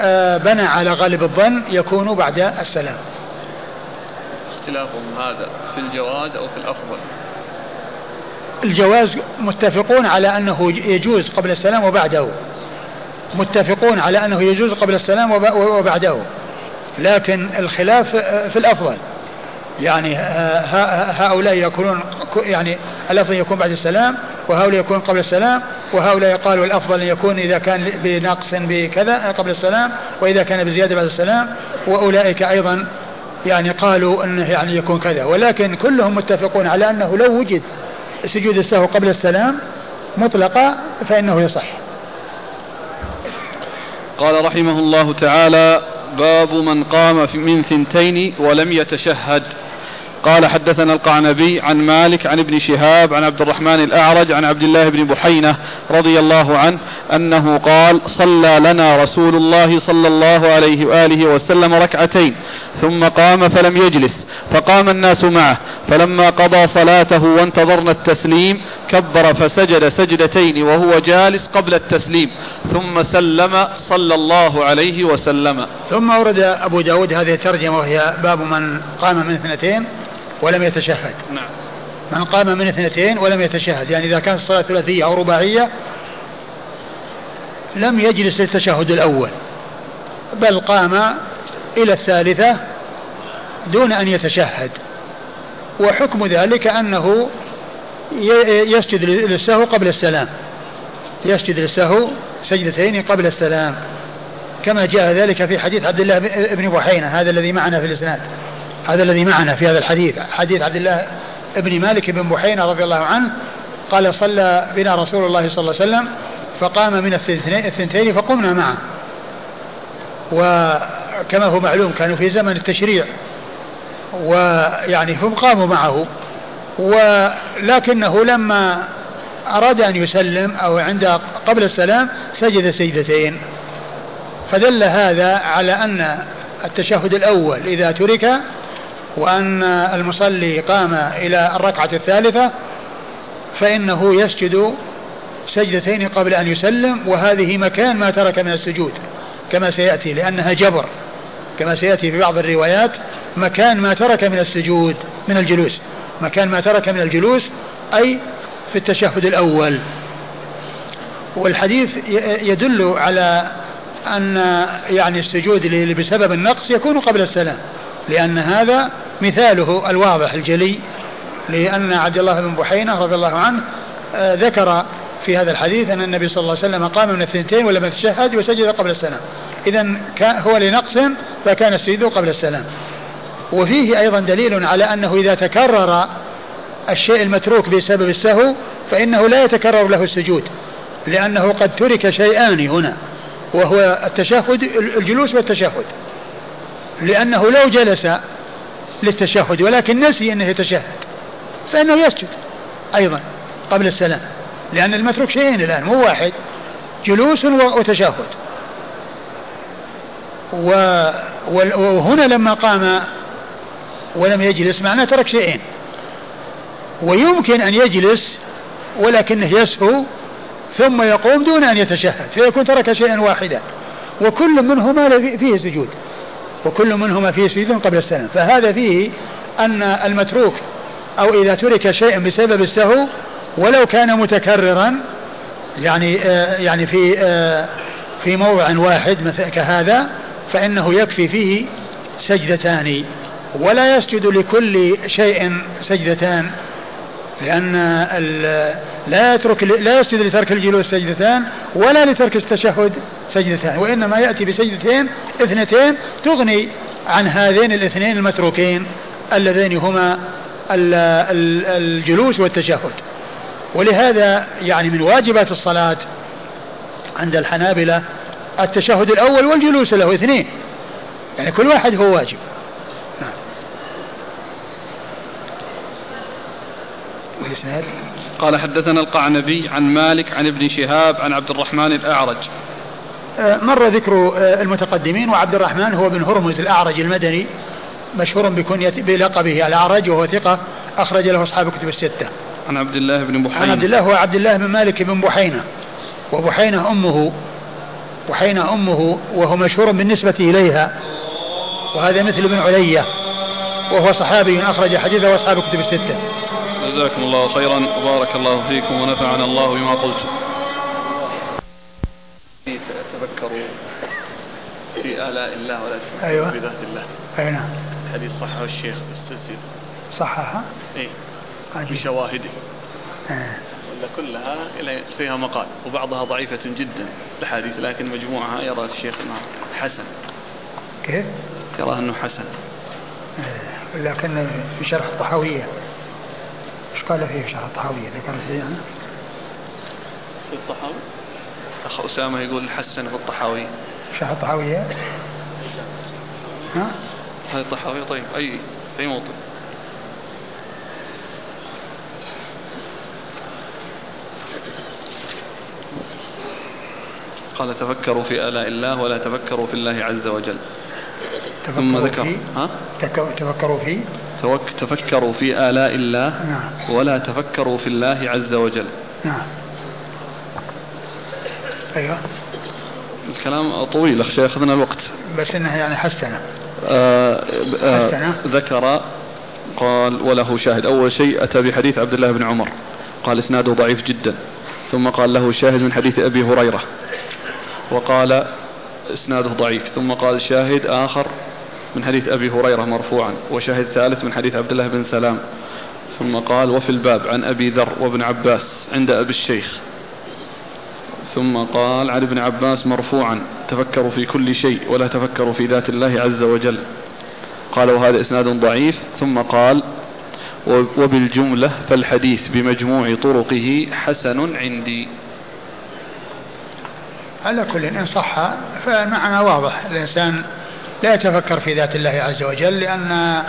آه، بنى على غالب الظن يكون بعد السلام. اختلافهم هذا في الجواز أو في الأفضل؟ الجواز متفقون على أنه يجوز قبل السلام وبعده. متفقون على أنه يجوز قبل السلام وبعده. لكن الخلاف في الأفضل. يعني هؤلاء يكونون يعني الأفضل يكون بعد السلام وهؤلاء يكون قبل السلام وهؤلاء قالوا الأفضل أن يكون إذا كان بنقص بكذا قبل السلام وإذا كان بزيادة بعد السلام وأولئك أيضا يعني قالوا أنه يعني يكون كذا. ولكن كلهم متفقون على أنه لو وجد سجود السهو قبل السلام مطلقا فإنه يصح. قال رحمه الله تعالى باب من قام من ثنتين ولم يتشهد. قال حدثنا القعنبي عن مالك عن ابن شهاب عن عبد الرحمن الأعرج عن عبد الله بن بحينة رضي الله عنه أنه قال صلى لنا رسول الله صلى الله عليه وآله وسلم ركعتين ثم قام فلم يجلس فقام الناس معه فلما قضى صلاته وانتظرنا التسليم كبر فسجد سجدتين وهو جالس قبل التسليم ثم سلم صلى الله عليه وسلم ثم ورد أبو داود هذه الترجمة وهي باب من قام من اثنتين ولم يتشهد. نعم. من قام من اثنتين ولم يتشهد. يعني إذا كانت الصلاة ثلاثية أو رباعية لم يجلس للتشهد الأول بل قام إلى الثالثة دون أن يتشهد. وحكم ذلك أنه يسجد للسهو قبل السلام. يسجد للسهو سجدتين قبل السلام. كما جاء ذلك في حديث عبد الله بن بحينة هذا الذي معنا في الإسناد. هذا الذي معنا في هذا الحديث حديث عبد الله بن مالك بن بحينة رضي الله عنه قال صلى بنا رسول الله صلى الله عليه وسلم فقام من الثنتين فقمنا معه. وكما هو معلوم كانوا في زمن التشريع ويعني هم قاموا معه. ولكنه لما أراد أن يسلم أو عند قبل السلام سجد سجدتين. فدل هذا على أن التشهد الأول إذا ترك وأن المصلي قام إلى الركعة الثالثة فإنه يسجد سجدتين قبل أن يسلم وهذه مكان ما ترك من السجود كما سيأتي لأنها جبر كما سيأتي في بعض الروايات مكان ما ترك من السجود من الجلوس مكان ما ترك من الجلوس أي في التشهد الأول. والحديث يدل على أن يعني السجود بسبب النقص يكون قبل السلام. لأن هذا مثاله الواضح الجلي لأن عبد الله بن بحينة رضي الله عنه آه، ذكر في هذا الحديث أن النبي صلى الله عليه وسلم قام من الثنتين ولم يتشهد وسجد قبل السلام. إذا هو لنقص فكان السجود قبل السلام. وفيه أيضا دليل على أنه إذا تكرر الشيء المتروك بسبب السهو فإنه لا يتكرر له السجود لأنه قد ترك شيئان هنا وهو التشهد الجلوس والتشهد. لأنه لو جلس للتشهد ولكن نسي أنه يتشهد فإنه يسجد أيضا قبل السلام لأن المتروك شيئين الآن مو واحد جلوس وتشهد. وهنا لما قام ولم يجلس معناه ترك شيئين. ويمكن أن يجلس ولكنه يسهو ثم يقوم دون أن يتشهد فيكون ترك شيئا واحدا. وكل منهما فيه سجود. وكل منهما فيه سجود قبل السلام. فهذا فيه أن المتروك أو إذا ترك شيء بسبب السهو ولو كان متكررا يعني آه يعني في آه في موضع واحد مثل كهذا فإنه يكفي فيه سجدتان ولا يسجد لكل شيء سجدتان لأن لا يترك لا يسجد لترك الجلوس سجدتان ولا لترك التشهد سجدتان وإنما يأتي بسجدتين اثنتين تغني عن هذين الاثنين المتروكين اللذين هما الجلوس والتشهد. ولهذا يعني من واجبات الصلاة عند الحنابلة التشهد الأول والجلوس له اثنين. يعني كل واحد هو واجب. الإسناد قال حدثنا القعنبي عن مالك عن ابن شهاب عن عبد الرحمن الأعرج آه، مر ذكر آه، المتقدمين وعبد الرحمن هو بن هرمز الأعرج المدني مشهور بكنية بلقبه الأعرج وهو ثقة أخرج له أصحاب الكتب الستة. عن عبد الله بن بحينة. عن عبد الله هو عبد الله بن مالك بن بحينة وبحينة أمه بحينة أمه وهو مشهور بالنسبة إليها وهذا مثل ابن علية وهو صحابي أخرج حديثه أصحاب الكتب الستة. جزاكم الله خيرا. وبارك الله فيكم ونفعنا الله بما قلت تفكروا في آلاء الله ولا تفكروا أيوة. بذات الله؟ أي نعم. حديث صححه الشيخ بالسلسلة صححها؟ اي بشواهده. آه. ولا كلها فيها مقال وبعضها ضعيفة جدا الأحاديث لكن مجموعها يرى الشيخ أنها حسن. كيف؟ يرى أنه حسن. آه. لكن في شرح الطحاوية. إيش قال فيه شرح الطحاوية ذكر يعني. في الطحاوي؟ أخ أسامة يقول حسن في الطحاوي. شرح الطحاوية ها؟ هذا الطحاوي؟ طيب أي أي موطن؟ قال تفكروا في آلاء الله ولا تفكروا في الله عز وجل. ثم ذكر. ها؟ تفكروا في تفكروا في آلاء الله نعم. ولا تفكروا في الله عز وجل. نعم. أيوه. الكلام طويل أخشى أخذنا الوقت. بس إنه يعني حسنة. آه آه حسنة. ذكر قال وله شاهد. أول شيء أتى بحديث عبد الله بن عمر. قال إسناده ضعيف جدا. ثم قال له شاهد من حديث أبي هريرة. وقال إسناده ضعيف. ثم قال شاهد آخر. من حديث أبي هريرة مرفوعا وشاهد ثالث من حديث عبد الله بن سلام. ثم قال وفي الباب عن أبي ذر وابن عباس عند أبي الشيخ. ثم قال عن ابن عباس مرفوعا تفكروا في كل شيء ولا تفكروا في ذات الله عز وجل. قال وهذا إسناد ضعيف. ثم قال وبالجملة فالحديث بمجموع طرقه حسن عندي. على كل إن صح فالمعنى واضح. الإنسان لا يتفكر في ذات الله عز وجل لأن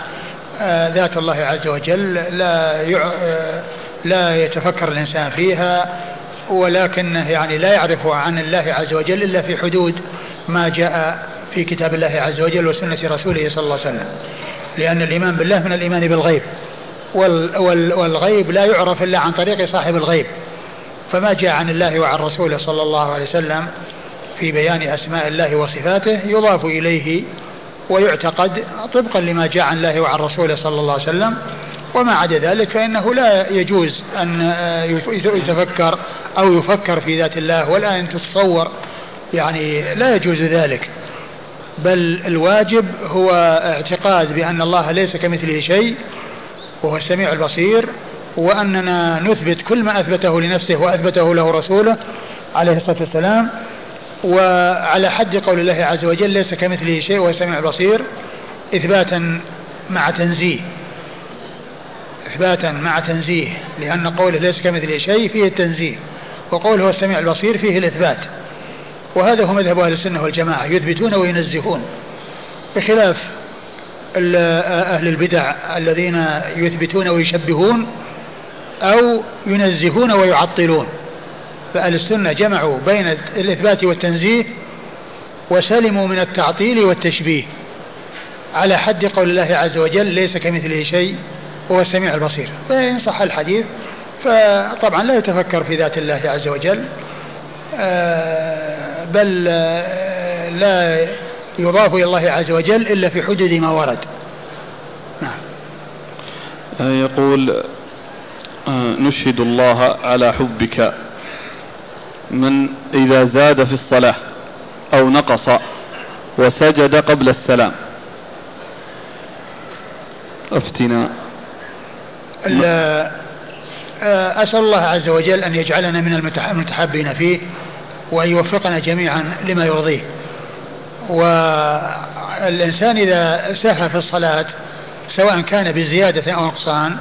آه، ذات الله عز وجل لا آه، لا يتفكر الإنسان فيها ولكنه يعني لا يعرف عن الله عز وجل إلا في حدود ما جاء في كتاب الله عز وجل وسنة رسوله صلى الله عليه وسلم. لأن الإيمان بالله من الإيمان بالغيب والغيب لا يعرف إلا عن طريق صاحب الغيب. فما جاء عن الله وعن رسوله صلى الله عليه وسلم في بيان أسماء الله وصفاته يضاف إليه ويعتقد طبقا لما جاء عن الله وعن رسوله صلى الله عليه وسلم. وما عدا ذلك فإنه لا يجوز أن يتفكر أو يفكر في ذات الله ولا أن تتصور. يعني لا يجوز ذلك. بل الواجب هو اعتقاد بأن الله ليس كمثله شيء وهو السميع البصير وأننا نثبت كل ما أثبته لنفسه وأثبته له رسوله عليه الصلاة والسلام. وعلى حد قول الله عز وجل ليس كمثله شيء وهو السميع البصير إثباتا مع تنزيه. إثباتا مع تنزيه لأن قوله ليس كمثله شيء فيه التنزيه وقوله هو السميع البصير فيه الإثبات. وهذا هو مذهب أهل السنة والجماعة يثبتون وينزهون. بخلاف أهل البدع الذين يثبتون ويشبهون أو ينزهون ويعطلون. فأهل السنة جمعوا بين الإثبات والتنزيه وسلموا من التعطيل والتشبيه. على حد قول الله عز وجل ليس كمثله شيء وهو السميع البصير. فإن صح الحديث فطبعا لا يتفكر في ذات الله عز وجل آه، بل آه، لا يضاف إلى الله عز وجل إلا في حدود ما ورد. نعم. آه، يقول نشهد الله على حبك. من إذا زاد في الصلاة أو نقص وسجد قبل السلام. أفتنا. أسأل الله عز وجل أن يجعلنا من المتحابين فيه وأن يوفقنا جميعا لما يرضيه. والإنسان إذا سهى في الصلاة سواء كان بزيادة أو نقصان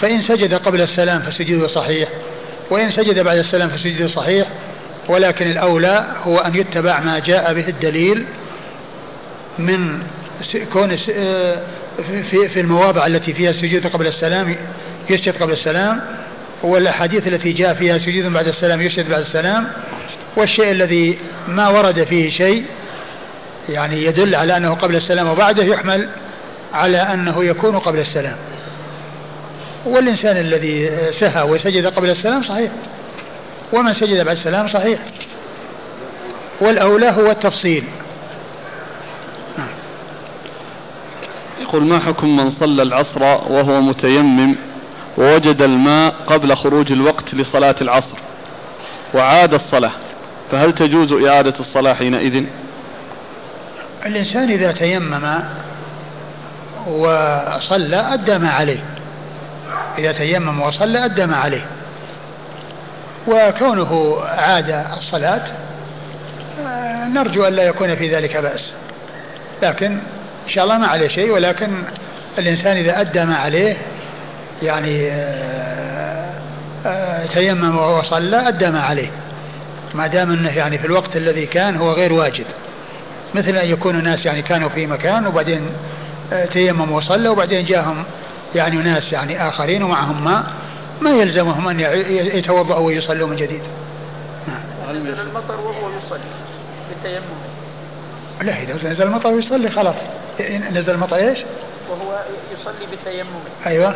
فإن سجد قبل السلام فسجده صحيح. وإن سجد بعد السلام فسجده صحيح ولكن الأولى هو أن يتبع ما جاء به الدليل من كون في في المواضع التي فيها السجود قبل السلام يسجد قبل السلام والأحاديث التي جاء فيها سجود بعد السلام يسجد بعد السلام والشيء الذي ما ورد فيه شيء يعني يدل على أنه قبل السلام وبعده يحمل على أنه يكون قبل السلام. والإنسان الذي سهى وسجد قبل السلام صحيح. ومن سجد بعد السلام صحيح. والأولى هو التفصيل. نعم. يقول ما حكم من صلى العصر وهو متيمم ووجد الماء قبل خروج الوقت لصلاة العصر وعاد الصلاة؟ فهل تجوز إعادة الصلاة حينئذ؟ الإنسان إذا تيمم وصلى أدى ما عليه. إذا تيمم وصلى أدى ما عليه. وكونه عاد الصلاة نرجو أن لا يكون في ذلك بأس. لكن إن شاء الله ما عليه شيء ولكن الإنسان إذا أدى ما عليه يعني آه، آه، تيمم وصلى أدى ما عليه. ما دام أنه يعني في الوقت الذي كان هو غير واجب. مثل أن يكون ناس يعني كانوا في مكان وبعدين آه، تيمموا وصلوا وبعدين جاءهم يعني ناس يعني آخرين ومعهم ماء ما يلزمهم أن يتوضأوا ويصلوا من جديد. نعم. هل نزل المطر وهو يصلي بالتيمم. لا إذا نزل المطر ويصلي خلاص. نزل المطر إيش؟ وهو يصلي بالتيمم. أيوه.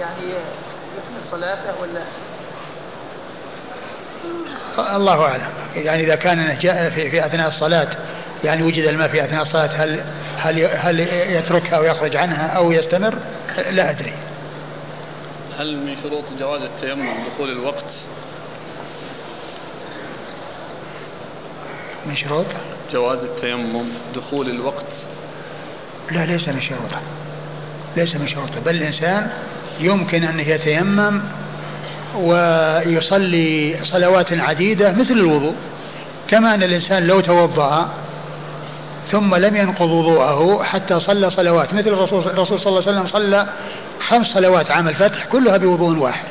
يعني يكمل صلاته ولا؟ الله أعلم. يعني إذا كان جاء في, في أثناء الصلاة يعني وجد الماء في أثناء الصلاة هل هل هل يتركها ويخرج عنها أو يستمر؟ لا أدري. هل من شروط جواز التيمم دخول الوقت؟ من شروط؟ جواز التيمم دخول الوقت لا ليس من شروطه ليس من شروطه بل الإنسان يمكن أن يتيمم ويصلي صلوات عديدة مثل الوضوء كما أن الإنسان لو توضأ ثم لم ينقض وضوءه حتى صلى صلوات. مثل الرسول, الرسول صلى الله عليه وسلم صلى خمس صلوات عام الفتح كلها بوضوء واحد.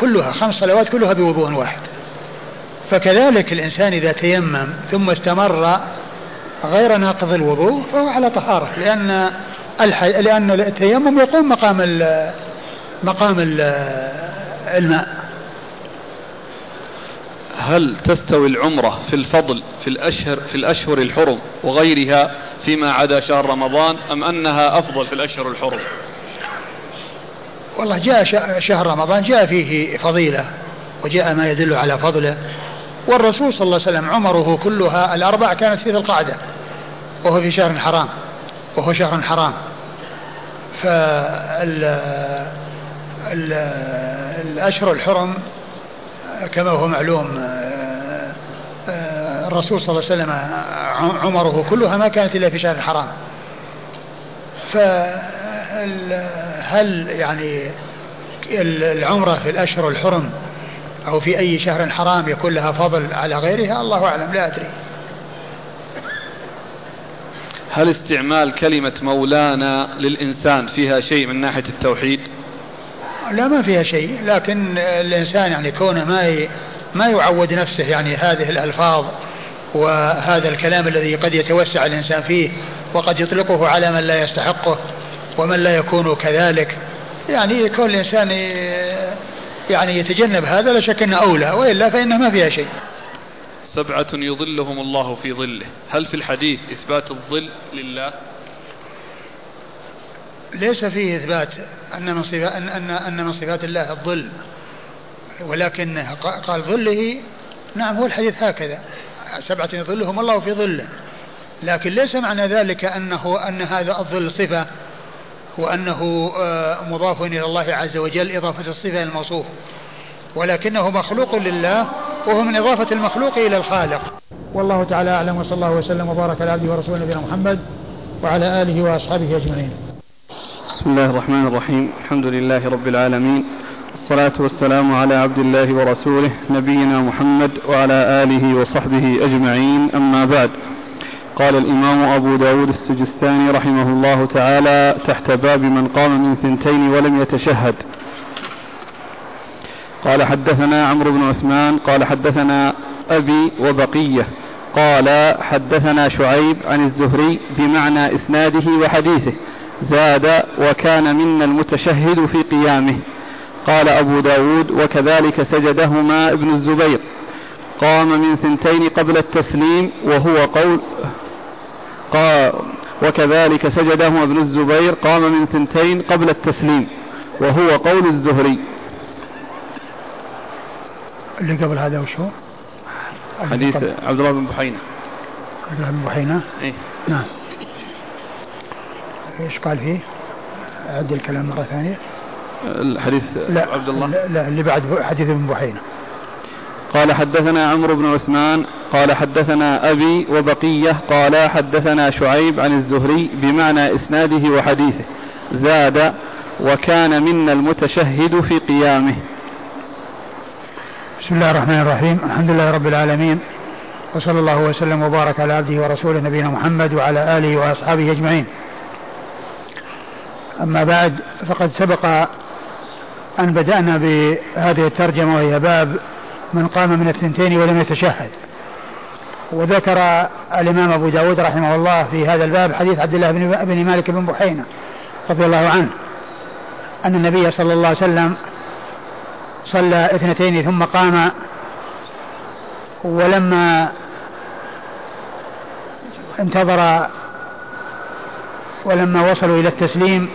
كلها خمس صلوات كلها بوضوء واحد. فكذلك الإنسان إذا تيمم ثم استمر غير ناقض الوضوء فهو على طهارة لأن. لأن التيمم يقوم مقام مقام الماء. هل تستوي العمرة في الفضل في الأشهر في الأشهر الحرم وغيرها فيما عدا شهر رمضان أم أنها أفضل في الأشهر الحرم؟ والله جاء شهر رمضان جاء فيه فضيلة وجاء ما يدل على فضله والرسول صلى الله عليه وسلم عمره كلها الأربع كانت في ذي القعدة وهو في شهر حرام وهو شهر حرام فال الأشهر الحرم كما هو معلوم الرسول صلى الله عليه وسلم عمره كلها ما كانت إلا في شهر الحرام. فهل يعني العمرة في الأشهر الحرم أو في أي شهر حرام يكون لها فضل على غيرها؟ الله أعلم لا أدري. هل استعمال كلمة مولانا للإنسان فيها شيء من ناحية التوحيد؟ لا ما فيها شيء. لكن الإنسان يعني كونه ما ما يعود نفسه يعني هذه الألفاظ وهذا الكلام الذي قد يتوسع الإنسان فيه وقد يطلقه على من لا يستحقه ومن لا يكون كذلك. يعني يكون الإنسان يعني يتجنب هذا لا شك أنه أولى وإلا فإنه ما فيها شيء. سبعة يظلهم الله في ظله. هل في الحديث إثبات الظل لله؟ ليس فيه إثبات أن من صفات أن أن من صفات الله الظل ولكن قال ظله نعم هو الحديث هكذا سبعة يظلهم الله في ظله لكن ليس معنى ذلك أنه أن هذا الظل صفة وأنه آه، مضاف إلى الله عز وجل إضافة الصفة الموصوف ولكنه مخلوق لله وهو من إضافة المخلوق إلى الخالق. والله تعالى أعلم وصلى الله وسلم وبارك على عبده ورسوله نبينا محمد وعلى آله وأصحابه أجمعين. بسم الله الرحمن الرحيم. الحمد لله رب العالمين. الصلاة والسلام على عبد الله ورسوله نبينا محمد وعلى آله وصحبه أجمعين. أما بعد قال الإمام أبو داود السجستاني رحمه الله تعالى تحت باب من قام من ثنتين ولم يتشهد. قال حدثنا عمرو بن عثمان قال حدثنا أبي وبقية قال حدثنا شعيب عن الزهري بمعنى إسناده وحديثه. زاد وكان منا المتشهد في قيامه. قال أبو داود وكذلك سجدهما ابن الزبير. قام من ثنتين قبل التسليم وهو قول قال وكذلك سجدهما ابن الزبير قام من ثنتين قبل التسليم وهو قول الزهري. اللي قبل هذا وشو؟ حديث عبد الله بن بحينة. عبد الله بن بحينة؟ إيه. نعم. إيش قال فيه؟ عد الكلام مرة ثانية. الحديث لا عبد الله؟ لا, لا اللي بعد حديث ابن بحينة قال حدثنا عمرو بن عثمان قال حدثنا أبي وبقية قال حدثنا شعيب عن الزهري بمعنى إسناده وحديثه. زاد وكان منا المتشهد في قيامه. بسم الله الرحمن الرحيم. الحمد لله رب العالمين. وصلى الله وسلم وبارك على عبده ورسوله نبينا محمد وعلى آله وأصحابه أجمعين. أما بعد فقد سبق أن بدأنا بهذه الترجمة وهي باب من قام من الثنتين ولم يتشهد. وذكر الإمام أبو داود رحمه الله في هذا الباب حديث عبد الله بن مالك بن بحينة رضي الله عنه أن النبي صلى الله عليه وسلم صلى اثنتين ثم قام ولما انتظر ولما وصلوا إلى التسليم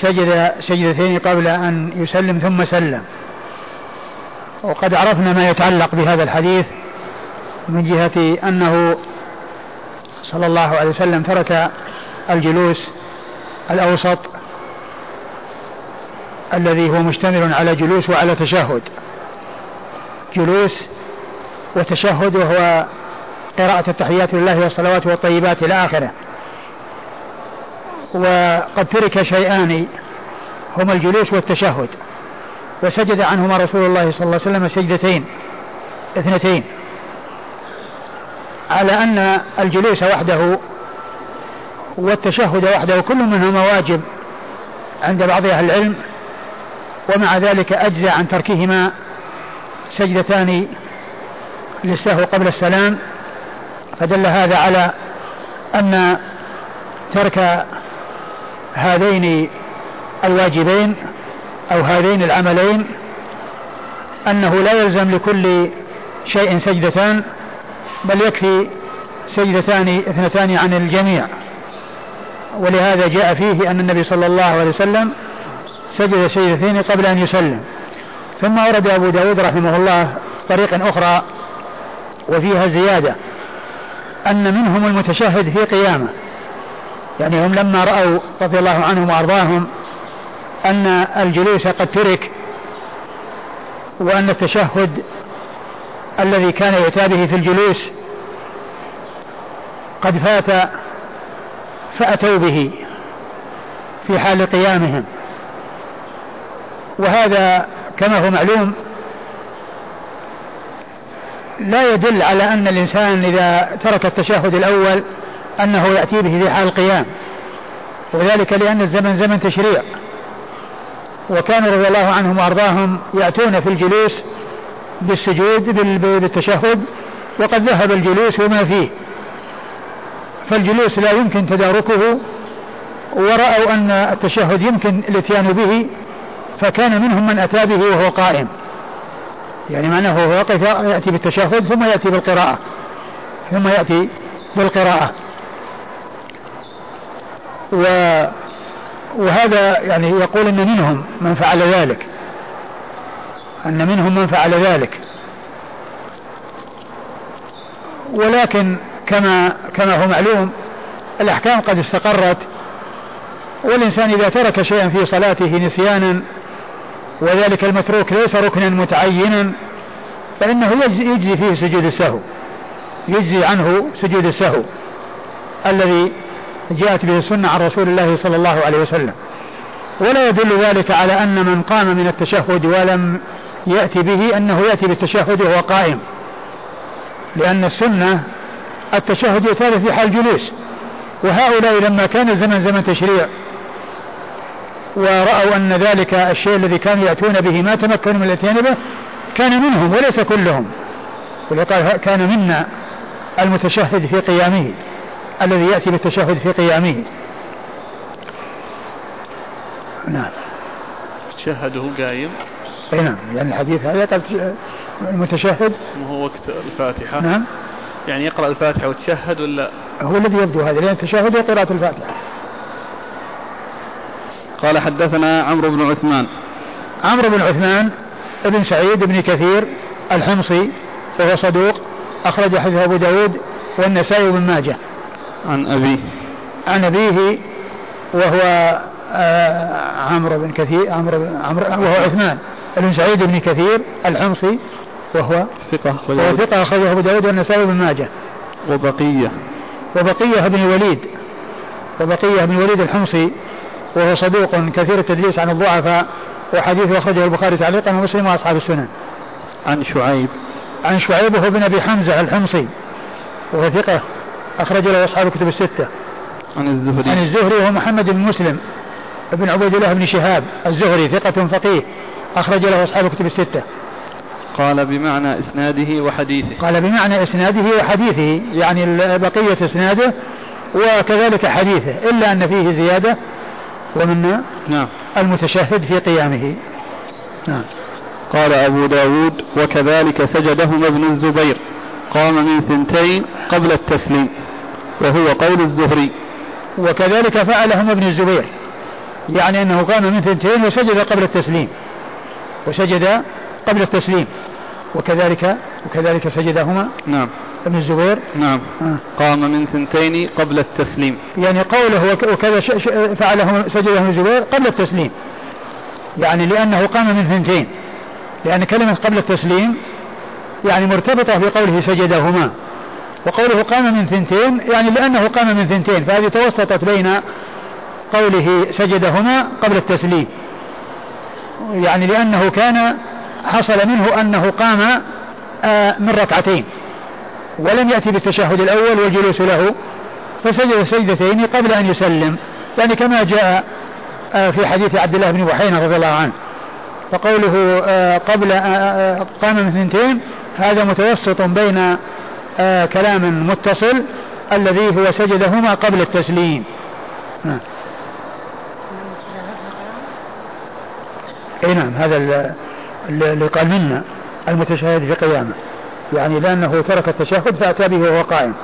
سجد سجدتين قبل أن يسلم ثم سلم. وقد عرفنا ما يتعلق بهذا الحديث من جهة أنه صلى الله عليه وسلم ترك الجلوس الأوسط الذي هو مشتمل على جلوس وعلى تشهد. جلوس وتشهد وهو قراءة التحيات لله والصلوات والطيبات إلى آخره. وقد ترك شيئان هما الجلوس والتشهد. وسجد عنهما رسول الله صلى الله عليه وسلم سجدتين اثنتين. على أن الجلوس وحده والتشهد وحده كل منهما واجب عند بعض أهل العلم. ومع ذلك أجزى عن تركهما سجدتان للسهو قبل السلام. فدل هذا على أن ترك هذين الواجبين أو هذين العملين أنه لا يلزم لكل شيء سجدتان بل يكفي سجدتان اثنتان عن الجميع. ولهذا جاء فيه أن النبي صلى الله عليه وسلم سجد سجدتين قبل أن يسلم. ثم ورد أبو داود رحمه الله طريقا أخرى وفيها زيادة أن منهم المتشهد في قيامة. يعني هم لما رأوا رضي الله عنهم وأرضاهم أن الجلوس قد ترك وأن التشهد الذي كان يؤتى به في الجلوس قد فات فأتوا به في حال قيامهم. وهذا كما هو معلوم لا يدل على أن الإنسان إذا ترك التشهد الأول أنه يأتي به في حال القيام. وذلك لأن الزمن زمن تشريع. وكانوا رضي الله عنهم وأرضاهم يأتون في الجلوس بالسجود بالتشهد وقد ذهب الجلوس وما فيه. فالجلوس لا يمكن تداركه ورأوا أن التشهد يمكن الاتيان به فكان منهم من أتى به وهو قائم. يعني معناه هو وقف يأتي بالتشهد ثم يأتي بالقراءة ثم يأتي بالقراءة. و وهذا يعني يقول إن منهم من فعل ذلك. أن منهم من فعل ذلك. ولكن كما كما هو معلوم الأحكام قد استقرت والإنسان إذا ترك شيئا في صلاته نسيانا وذلك المتروك ليس ركنا متعينا فإنه يجزي فيه سجود السهو. يجزي عنه سجود السهو الذي جاءت به السنة عن رسول الله صلى الله عليه وسلم. ولا يدل ذلك على أن من قام من التشهد ولم يأتي به أنه يأتي بالتشهد وهو قائم. لأن السنة التشهد يتابع في حال جلوس. وهؤلاء لما كان الزمن زمن تشريع ورأوا أن ذلك الشيء الذي كانوا يأتون به ما تمكنوا من الاتيان به كان منهم وليس كلهم. ولقال كان منا المتشهد في قيامه. الذي يأتي بالتشهد في قيامه. نعم. تشهده قايم. أي نعم يعني الحديث هذا قال المتشهد ما هو وقت الفاتحة؟ نعم. يعني يقرأ الفاتحة وتشهد ولا؟ هو الذي يبدو هذا لأن التشهد وقراءة الفاتحة. قال حدثنا عمرو بن عثمان. عمرو بن عثمان ابن سعيد بن كثير الحمصي وهو صدوق أخرج حديث أبو داود والنسائي بن ماجه. عن أبيه. عن أبيه وهو آه عمرو بن كثير عمرو عمرو وهو عثمان بن سعيد بن كثير الحمصي وهو ثقة وهو ثقة أخرجه أبو داود والنسائي بن ماجه. وبقية. وبقية بن الوليد وبقية بن الوليد الحمصي وهو صدوق كثير التدليس عن الضعفاء وحديثه أخرجه البخاري تعليقا ومسلم وأصحاب السنن. عن شعيب. عن شعيب وهو بن أبي حمزة الحمصي وهو ثقة أخرج له أصحاب الكتب الستة. عن الزهري. عن الزهري وهو محمد بن مسلم بن عبيد الله بن شهاب الزهري ثقة فقيه. أخرج له أصحاب الكتب الستة. قال بمعنى إسناده وحديثه. قال بمعنى إسناده وحديثه يعني بقية إسناده وكذلك حديثه إلا أن فيه زيادة ومن نعم. المتشهد في قيامه. نعم. قال أبو داود وكذلك سجدهما ابن الزبير. قام من ثنتين قبل التسليم وهو قول الزهري. وكذلك فعلهما ابن الزبير يعني أنه قام من ثنتين وسجد قبل التسليم وسجد قبل التسليم. وكذلك وكذلك سجدهما نعم. ابن الزبير. نعم. آه. قام من ثنتين قبل التسليم. يعني قوله وكذا فعله سجده ابن الزبير قبل التسليم يعني لأنه قام من ثنتين لأن كلمة قبل التسليم يعني مرتبطة بقوله سجدهما. وقوله قام من ثنتين يعني لأنه قام من ثنتين فهذه توسطت بين قوله سجدهما قبل التسليم. يعني لأنه كان حصل منه أنه قام آه، من ركعتين. ولم يأتي بالتشهد الأول والجلوس له فسجد سجدتين قبل أن يسلم. يعني كما جاء آه، في حديث عبد الله بن بحينة رضي الله عنه. فقوله آه، قبل قام من اثنتين هذا متوسط بين كلام متصل الذي هو سجدهما قبل التسليم. نعم أي نعم هذا اللي قال منا المتشهد في قيامة. يعني لأنه ترك التشهد فأتى به وهو قائم.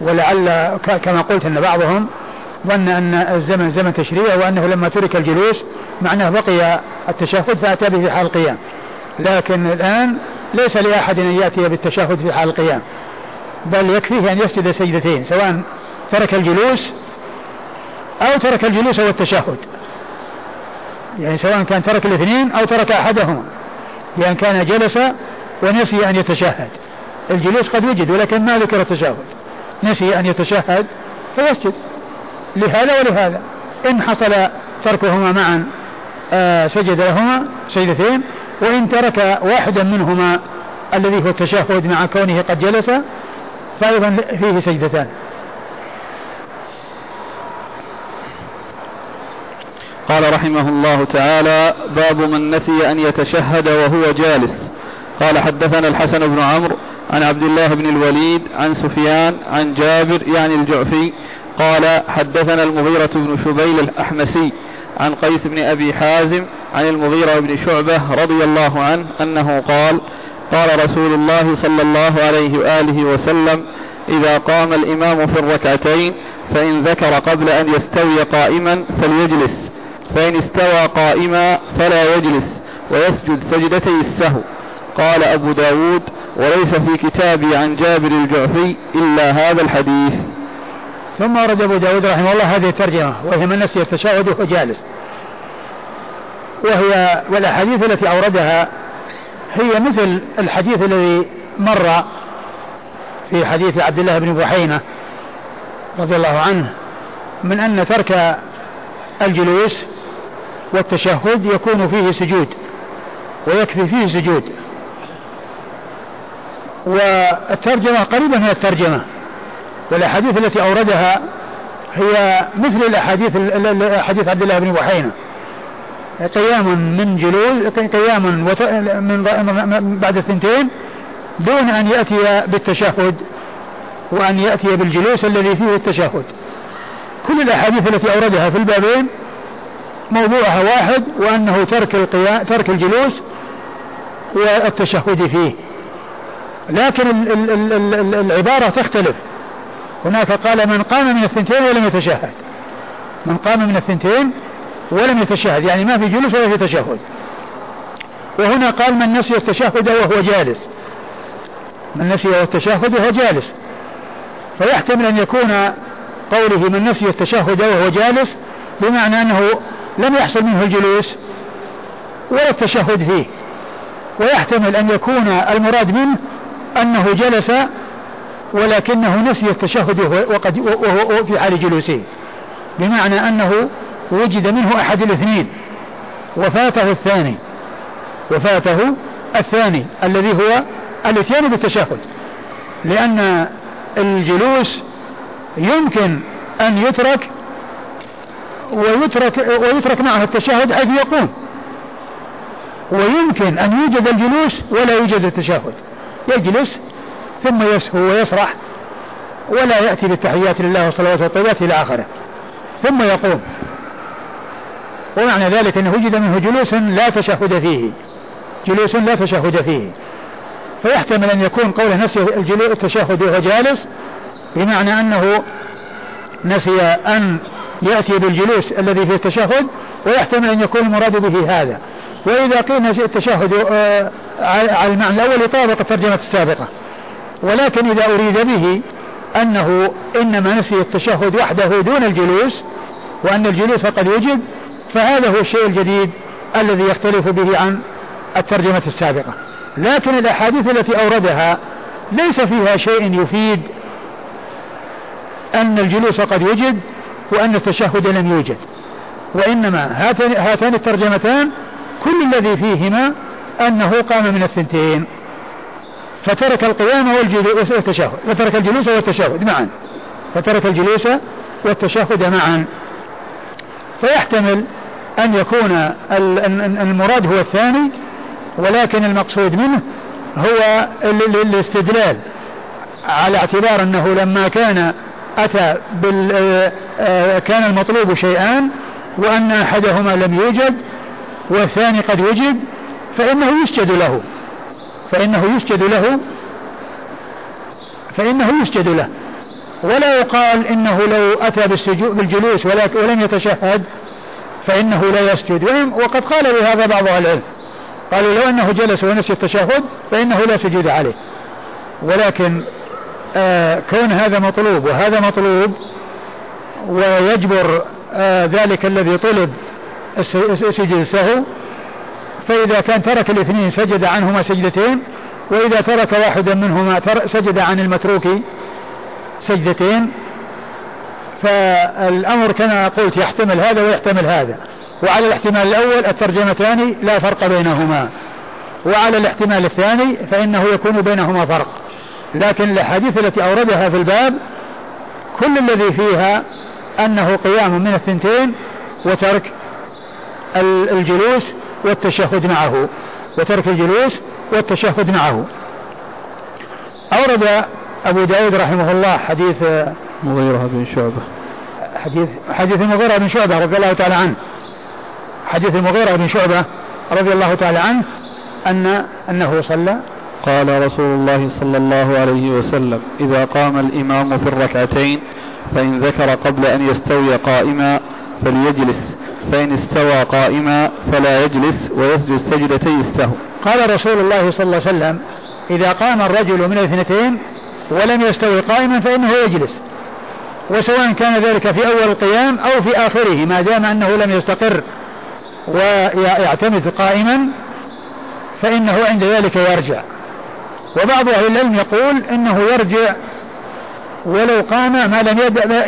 ولعل كما قلت أن بعضهم ظن أن الزمن زمن تشريع وأنه لما ترك الجلوس معناه بقي التشهد فأتى به في حال القيام لكن الآن ليس لأحد أن يأتي بالتشهد في حال القيام بل يكفيه أن يسجد سجدتين سواء ترك الجلوس أو ترك الجلوس والتشهد. يعني سواء كان ترك الاثنين أو ترك أحدهما لأن كان جلس ونسي أن يتشهد. الجلوس قد وجد ولكن ما ذكر التشهد. نسي أن يتشهد فيسجد. لهذا ولهذا. إن حصل تركهما معا آه سجد لهما سجدتين وإن ترك واحدا منهما الذي هو التشهد مع كونه قد جلس فأيضا فيه سجدتان. قال رحمه الله تعالى باب من نسي أن يتشهد وهو جالس. قال حدثنا الحسن بن عمرو عن عبد الله بن الوليد عن سفيان عن جابر يعني الجعفي. قال حدثنا المغيرة بن شبيل الأحمسي عن قيس بن أبي حازم عن المغيرة بن شعبة رضي الله عنه أنه قال قال رسول الله صلى الله عليه وآله وسلم إذا قام الإمام في الركعتين فإن ذكر قبل أن يستوي قائما فليجلس فإن استوى قائما فلا يجلس ويسجد سجدتي السهو. قال أبو داود وليس في كتابي عن جابر الجعفي إلا هذا الحديث. ثم ورد أبو داود رحمه الله هذه الترجمة وهي من نفسه التشهد وهو جالس. وهي والأحاديث التي أوردها هي مثل الحديث الذي مر في حديث عبد الله بن بحينة رضي الله عنه من أن ترك الجلوس والتشهد يكون فيه سجود ويكفي فيه سجود. والترجمة قريبة من الترجمة. والأحاديث التي أوردها هي مثل الأحاديث حديث عبد الله بن بحينة قيام من جلوس قيام من بعد الثنتين دون أن يأتي بالتشهد وأن يأتي بالجلوس الذي فيه التشهد. كل الأحاديث التي أوردها في البابين موضوعها واحد وأنه ترك القيام ترك الجلوس والتشهد فيه. لكن ال ال ال العبارة تختلف. هناك قال من قام من الثنتين ولم يتشهد. من قام من الثنتين ولم يتشهد يعني ما في جلوس ولا في تشهد. وهنا قال من نسي التشهد وهو جالس. من نسي التشهد وهو جالس. فيحتمل أن يكون قوله من نسي التشهد وهو جالس بمعنى أنه لم يحصل منه الجلوس ولا التشهد فيه. ويحتمل أن يكون المراد منه أنه جلس ولكنه نسي التشهد وقد وهو في حال جلوسه. بمعنى أنه وجد منه أحد الاثنين وفاته الثاني وفاته الثاني الذي هو الاتيان بالتشهد. لأن الجلوس يمكن أن يترك ويترك ويترك معه التشهد حيث يقوم. ويمكن أن يوجد الجلوس ولا يوجد التشهد. يجلس ثم يسهو ويسرح ولا يأتي بالتحيات لله والصلوات والطيبات إلى آخره. ثم يقوم. ومعنى ذلك أنه وجد منه جلوس لا تشهد فيه. جلوس لا تشهد فيه. فيحتمل أن يكون قوله نسي التشهد وهو جالس بمعنى أنه نسي أن يأتي بالجلوس الذي فيه التشهد ويحتمل أن يكون المراد به هذا. وإذا قيل التشهد آه، على المعنى الأول يطابق الترجمة السابقة. ولكن إذا أريد به أنه إنما نسي التشهد وحده دون الجلوس وأن الجلوس قد وجد فهذا هو الشيء الجديد الذي يختلف به عن الترجمة السابقة. لكن الأحاديث التي أوردها ليس فيها شيء يفيد أن الجلوس قد وجد وأن التشهد لم يوجد. وإنما هاتان, هاتان الترجمتان كل الذي فيهما أنه قام من الثنتين. فترك القيام والجلوس والتشهد فترك الجلوس والتشهد معا. فترك الجلوس والتشهد معا. فيحتمل أن يكون المراد هو الثاني ولكن المقصود منه هو الاستدلال على اعتبار أنه لما كان أتى بال آه، كان المطلوب شيئان وأن أحدهما لم يوجد والثاني قد وجد فإنه يسجد له. فإنه يسجد له فإنه يسجد له. ولا يقال إنه لو أتى بالجلوس ولم يتشهد فإنه لا يسجد. وقد قال بهذا بعض أهل العلم. قالوا لو أنه جلس ونسي التشهد فإنه لا سجود عليه. ولكن آه كون هذا مطلوب وهذا مطلوب ويجبر آه ذلك الذي طلب سجد السهو فإذا كان ترك الاثنين سجد عنهما سجدتين وإذا ترك واحدا منهما سجد عن المتروك سجدتين. فالأمر كما قلت يحتمل هذا ويحتمل هذا. وعلى الاحتمال الأول الترجمتان لا فرق بينهما. وعلى الاحتمال الثاني فإنه يكون بينهما فرق. لكن الأحاديث التي أوردها في الباب كل الذي فيها أنه قيام من الثنتين وترك الجلوس والتشهد معه وترك الجلوس والتشهد معه. أورد أبو داود رحمه الله حديث مغيرة بن شعبة. حديث حديث المغيرة بن شعبة رضي الله تعالى عنه. حديث المغيرة بن شعبة رضي الله تعالى عنه أن أنه صلى. قال رسول الله صلى الله عليه وسلم إذا قام الإمام في الركعتين فإن ذكر قبل أن يستوي قائما فليجلس. فإن استوى قائما فلا يجلس ويسجد سجدتي السهو. قال رسول الله صلى الله عليه وسلم إذا قام الرجل من الاثنتين ولم يستوي قائما فإنه يجلس. وسواء كان ذلك في أول القيام أو في آخره ما دام أنه لم يستقر ويعتمد قائما فإنه عند ذلك يرجع. وبعض أهل العلم يقول إنه يرجع ولو قام ما لم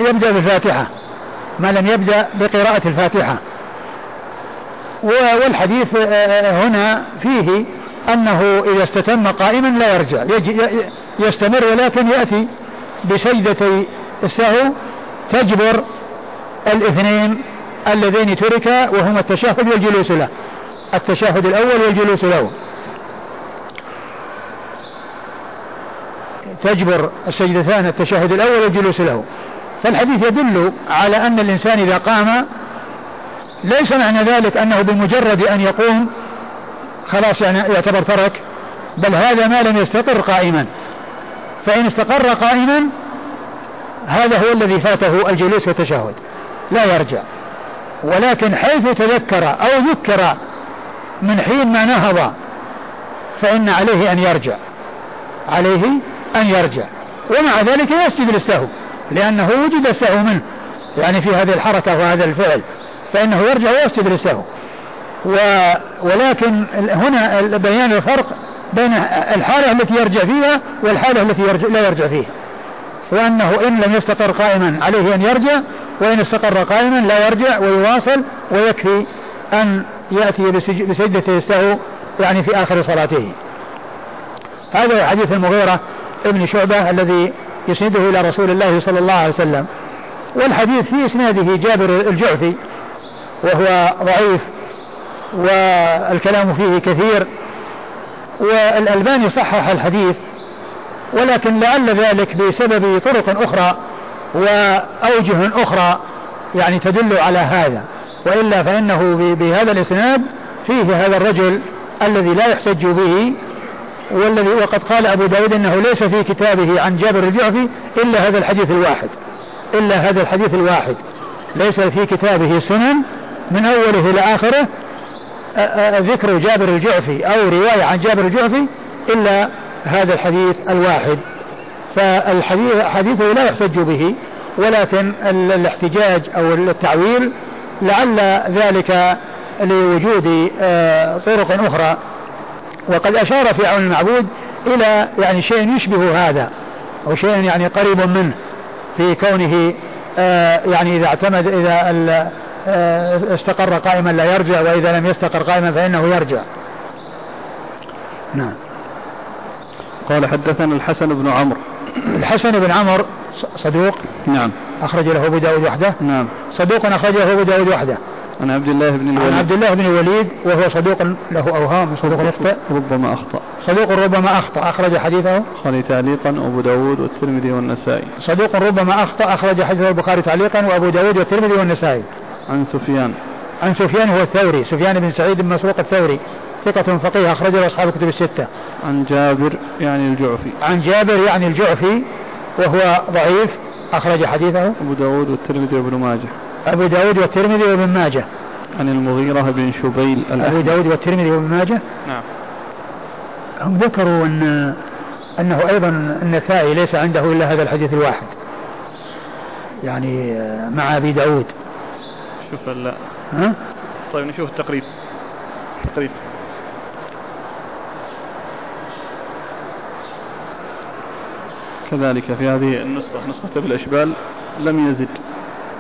يبدأ, بالفاتحة. ما لم يبدأ بقراءة الفاتحة. والحديث هنا فيه أنه إذا استتم قائما لا يرجع. يستمر ولكن يأتي بسجدتي السهو تجبر الاثنين اللذين تركا وهما التشهد والجلوس له. التشهد الأول والجلوس له. تجبر السجدتان التشهد الأول والجلوس له. فالحديث يدل على أن الإنسان إذا قام ليس معنى ذلك أنه بمجرد أن يقوم خلاص يعني يعتبر ترك بل هذا ما لم يستقر قائما. فإن استقر قائما هذا هو الذي فاته الجلوس والتشهد لا يرجع. ولكن حيث تذكر أو ذكر من حين ما نهض فإن عليه أن يرجع عليه أن يرجع. ومع ذلك يسجد للسهو. لأنه وجد السهو منه يعني في هذه الحركة وهذا الفعل فإنه يرجع ويسجد للسهو. و ولكن هنا بيان الفرق بين الحالة التي يرجع فيها والحالة التي يرجع لا يرجع فيها. وأنه إن لم يستقر قائما عليه أن يرجع وإن استقر قائما لا يرجع ويواصل ويكفي أن يأتي بسجدة السهو يعني في آخر صلاته. هذا حديث المغيرة ابن شعبة الذي يسنده إلى رسول الله صلى الله عليه وسلم. والحديث في إسناده جابر الجعفي وهو ضعيف والكلام فيه كثير والألباني صحح الحديث ولكن لعل ذلك بسبب طرق أخرى وأوجه أخرى يعني تدل على هذا. وإلا فإنه بهذا الإسناد فيه هذا الرجل الذي لا يحتج به والذي وقد قال أبو داود أنه ليس في كتابه عن جابر الجعفي إلا هذا الحديث الواحد إلا هذا الحديث الواحد. ليس في كتابه سنن من أوله إلى آخره ذكر جابر الجعفي أو رواية عن جابر الجعفي إلا هذا الحديث الواحد. فالحديث حديثه لا يحتج به ولكن الاحتجاج أو التعويل لعل ذلك لوجود آه، طرق أخرى. وقد أشار في عون المعبود إلى يعني شيء يشبه هذا أو شيء يعني قريب منه في كونه آه، يعني إذا اعتمد إذا آه، استقر قائما لا يرجع وإذا لم يستقر قائما فإنه يرجع. نعم. قال حدثنا الحسن بن عمرو. الحسن بن عمرو صدوق. نعم. أخرج له أبو داود وحده. نعم. صدوق أخرج له أبو داود وحده. عن عبد الله بن الوليد. عن عبد الله بن الوليد وهو صدوق له أوهام صدوق يخطئ ربما أخطأ. صدوق ربما أخطأ. أخرج حديثه. البخاري تعليقا وأبو داود والترمذي والنسائي. صدوق ربما أخطأ. أخرج حديثه البخاري تعليقا وأبو داود والترمذي والنسائي. عن سفيان. عن سفيان هو الثوري سفيان بن سعيد بن مسروق الثوري. ثقة فقيه أخرج له أصحاب الكتب الستة. عن جابر يعني الجعفي. عن جابر يعني الجعفي وهو ضعيف. أخرج حديثه. أبو داود والترمذي وابن ماجه. أبو داود والترمذي وابن ماجه. عن المغيرة بن شبيل أبو داود والترمذي وابن ماجه. نعم. هم ذكروا أن أنه أيضا النسائي ليس عنده إلا هذا الحديث الواحد. يعني مع أبي داود. شوف لا ها؟ طيب نشوف التقريب. التقريب. كذلك في هذه النسخة نسخة بالأشبال لم يزد.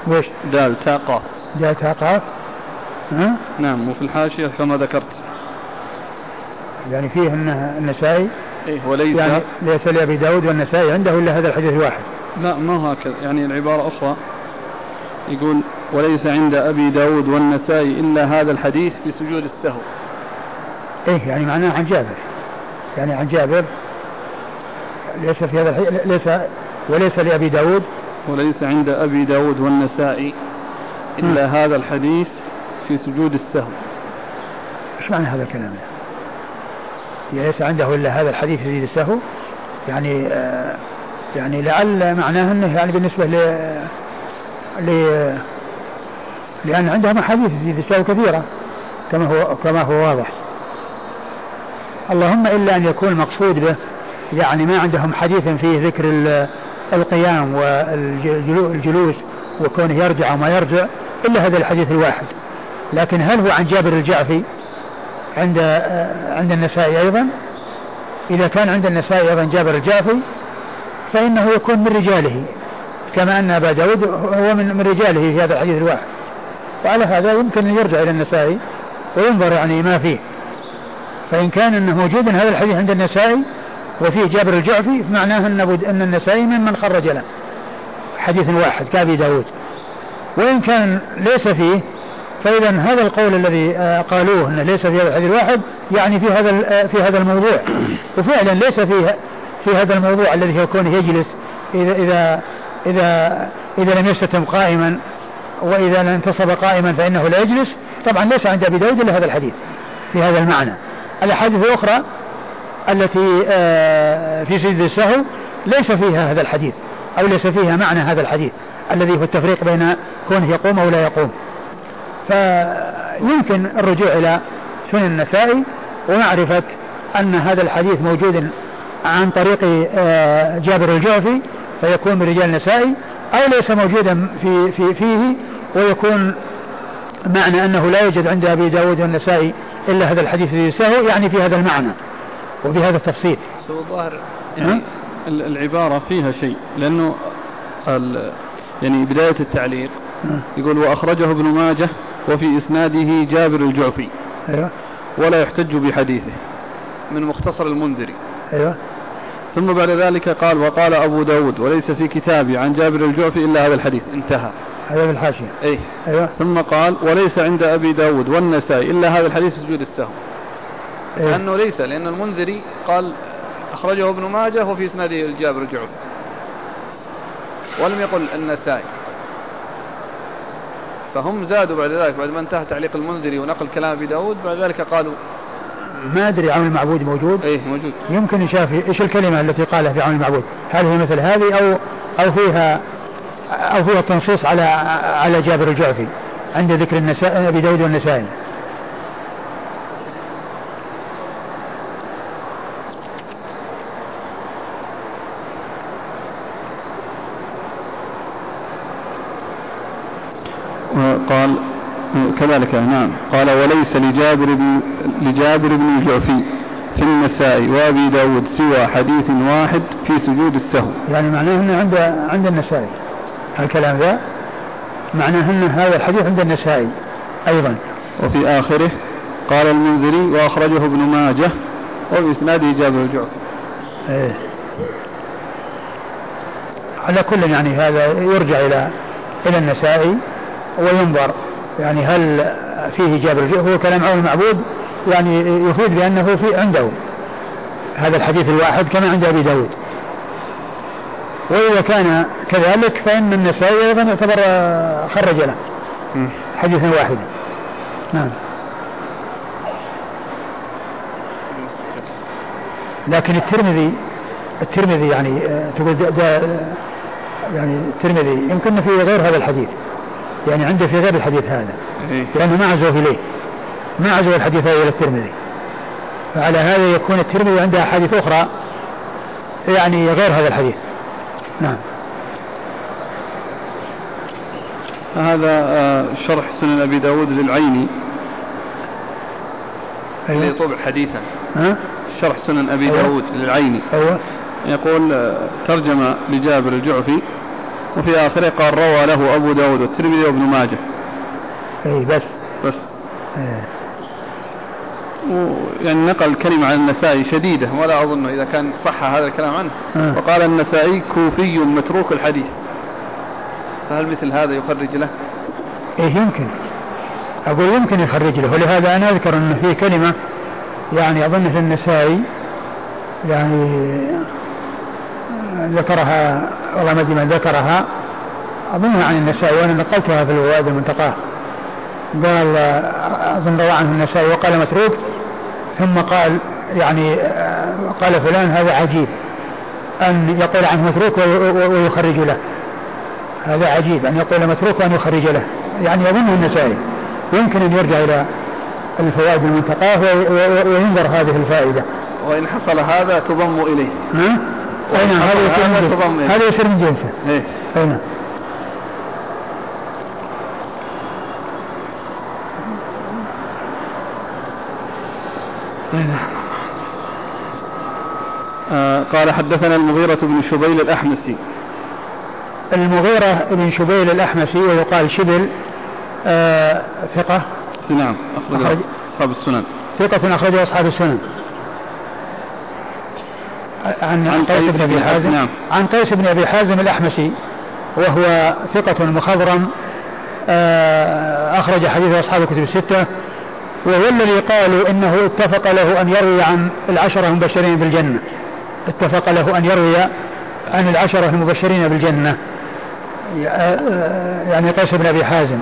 وش؟ دال تاء قاف دال تاء قاف ها؟ نعم وفي الحاشية كما ذكرت. يعني فيه أنه النسائي؟ إيه وليس. يعني ليس لأبي داود والنسائي عنده إلا هذا الحديث الواحد. لا ما هكذا. يعني العبارة أخرى يقول وليس عند أبي داود والنسائي إلا هذا الحديث في سجود السهو. إيه يعني معناه عن جابر. يعني عن جابر ليس في هذا الحديث ليس وليس لأبي داود وليس عند أبي داود والنسائي إلا م. هذا الحديث في سجود السهو. إيش معنى هذا الكلام؟ يعني ليس عنده إلا هذا الحديث في سجود السهو؟ يعني آه يعني لعل معناه أنه يعني بالنسبة ل ل لأن عندهم أحاديث في السهو كثيرة كما هو كما هو واضح. اللهم إلا أن يكون المقصود به يعني ما عندهم حديث فيه ذكر القيام والجلوس وكونه يرجع وما يرجع إلا هذا الحديث الواحد. لكن هل هو عن جابر الجعفي عند عند النسائي أيضا؟ إذا كان عند النسائي أيضا جابر الجعفي فإنه يكون من رجاله كما أن أبا داود هو من من رجاله في هذا الحديث الواحد. وعلى هذا يمكن أن يرجع إلى النسائي وينظر يعني ما فيه. فإن كان أنه موجود هذا الحديث عند النسائي وفيه جابر الجعفي معناه أن أن النسائي ممن خرج له. حديث واحد كابي داود. وإن كان ليس فيه فإذا هذا القول الذي آه، قالوه انه ليس في هذا الحديث الواحد يعني في هذا آه، في هذا الموضوع. وفعلا ليس في في هذا الموضوع الذي هو كونه يجلس إذا إذا إذا إذا لم يستتم قائما وإذا لم انتصب قائما فإنه لا يجلس. طبعا ليس عند ابي داود إلا هذا الحديث في هذا المعنى. الأحاديث الأخرى التي آه، في سجد السهو ليس فيها هذا الحديث أو ليس فيها معنى هذا الحديث الذي هو التفريق بين كونه يقوم أو لا يقوم. فيمكن الرجوع إلى سنن النسائي ومعرفة أن هذا الحديث موجود عن طريق آه، جابر الجوفي فيكون من رجال النسائي أو ليس موجودا في في فيه ويكون معنى أنه لا يوجد عند أبي داود والنسائي إلا هذا الحديث السهو يعني في هذا المعنى. وبهذا التفصيل. الظاهر يعني العبارة فيها شيء لأنه يعني بداية التعليق يقول وأخرجه ابن ماجه وفي إسناده جابر الجعفي أيوة. ولا يحتج بحديثه من مختصر المنذري أيوة. ثم بعد ذلك قال وقال أبو داود وليس في كتابي عن جابر الجعفي إلا هذا الحديث. انتهى. هذا بالحاشية. أي أيوة. ثم قال وليس عند أبي داود والنسائي إلا هذا الحديث سجود السهو إيه؟ لأنه ليس لأن المنذري قال أخرجه ابن ماجه وفي إسناده الجابر الجعفي ولم يقل النسائي. فهم زادوا بعد ذلك بعد ما انتهى تعليق المنذري ونقل كلام أبي داود بعد ذلك قالوا ما أدري عون المعبود موجود؟ إيه موجود. يمكن يشاف إيش الكلمة التي قالها في عون المعبود؟ هل هي مثل هذه أو أو فيها أو فيها تنصيص على على جابر الجعفي عند ذكر النساء أبي داود والنسائي؟ قال كذلك نعم. قال وليس لجابر بن لجابر بن الجعفي في النساء وأبي داود سوى حديث واحد في سجود السهو. يعني معناه إنه عند عند النسائي. الكلام ذا معناه إن هذا الحديث عند النسائي أيضا. وفي آخره قال المنذري وأخرجه ابن ماجه وباسناده جابر الجعفي إيه. على كل يعني هذا يرجع إلى إلى النسائي. وينظر. يعني هل فيه جابر هو كلام عون المعبود يعني يفيد بأنه في عنده هذا الحديث الواحد كما عند أبي داود. وإذا كان كذلك فإن النسائي أيضا يعتبر خرج له. حديثا واحدا. نعم. لكن الترمذي الترمذي يعني آه، تقول ده يعني الترمذي يمكن في غير هذا الحديث. يعني عنده في غير الحديث هذا. إيه. لأنه ما عزوه إليه. ما عزوا الحديث إلى الترمذي. فعلى هذا يكون الترمذي عنده أحاديث أخرى يعني غير هذا الحديث. نعم. هذا آه، شرح سنن أبي داود للعيني. أيوة. اللي طبع حديثا. ها؟ شرح سنن أبي أيوة. داود للعيني. أيوة. يقول آه، ترجمة لجابر الجعفي. وفي آخره قال روى له أبو داود والترمذي وابن ماجه. أي بس. بس. إيه. يعني نقل كلمة عن النسائي شديدة ولا أظن إذا كان صح هذا الكلام عنه. آه. وقال النسائي كوفي متروك الحديث. فهل مثل هذا يخرج له؟ إيه يمكن. أقول يمكن يخرج له. ولهذا أنا أذكر أن في كلمة يعني أظن في النسائي يعني ذكرها والله ما أدري من ذكرها. أظنها عن النسائي وأنا نقلتها في الفوائد المنتقاه قال أظن روى عنه النسائي وقال متروك ثم قال يعني قال فلان هذا عجيب. أن يقول عنه متروك ويخرج له. هذا عجيب أن يقول متروك وأن يخرج له. يعني يظنه النسائي. يمكن أن يرجع إلى الفوائد المنتقاه وينظر هذه الفائدة. وإن حصل هذا تضم إليه. ها؟ أي نعم. هذا يصير من جنسه. هذا يصير من جنسه. إيه؟ أي نعم. آه قال حدثنا المغيرة بن شبيل الأحمسي. المغيرة بن شبيل الأحمسي ويقال شبل آه ثقة. نعم أخرج, أصحاب السنن. ثقة أخرج أصحاب السنن. عن, عن قيس بن أبي حازم. نعم. عن قيس بن أبي حازم الأحمسي وهو ثقة مخضرم آه أخرج حديث أصحاب الكتب الستة. وهو الذي قالوا إنه اتفق له أن يروي عن العشرة المبشرين بالجنة. اتفق له أن يروي عن العشرة المبشرين بالجنة. يعني قيس بن أبي حازم.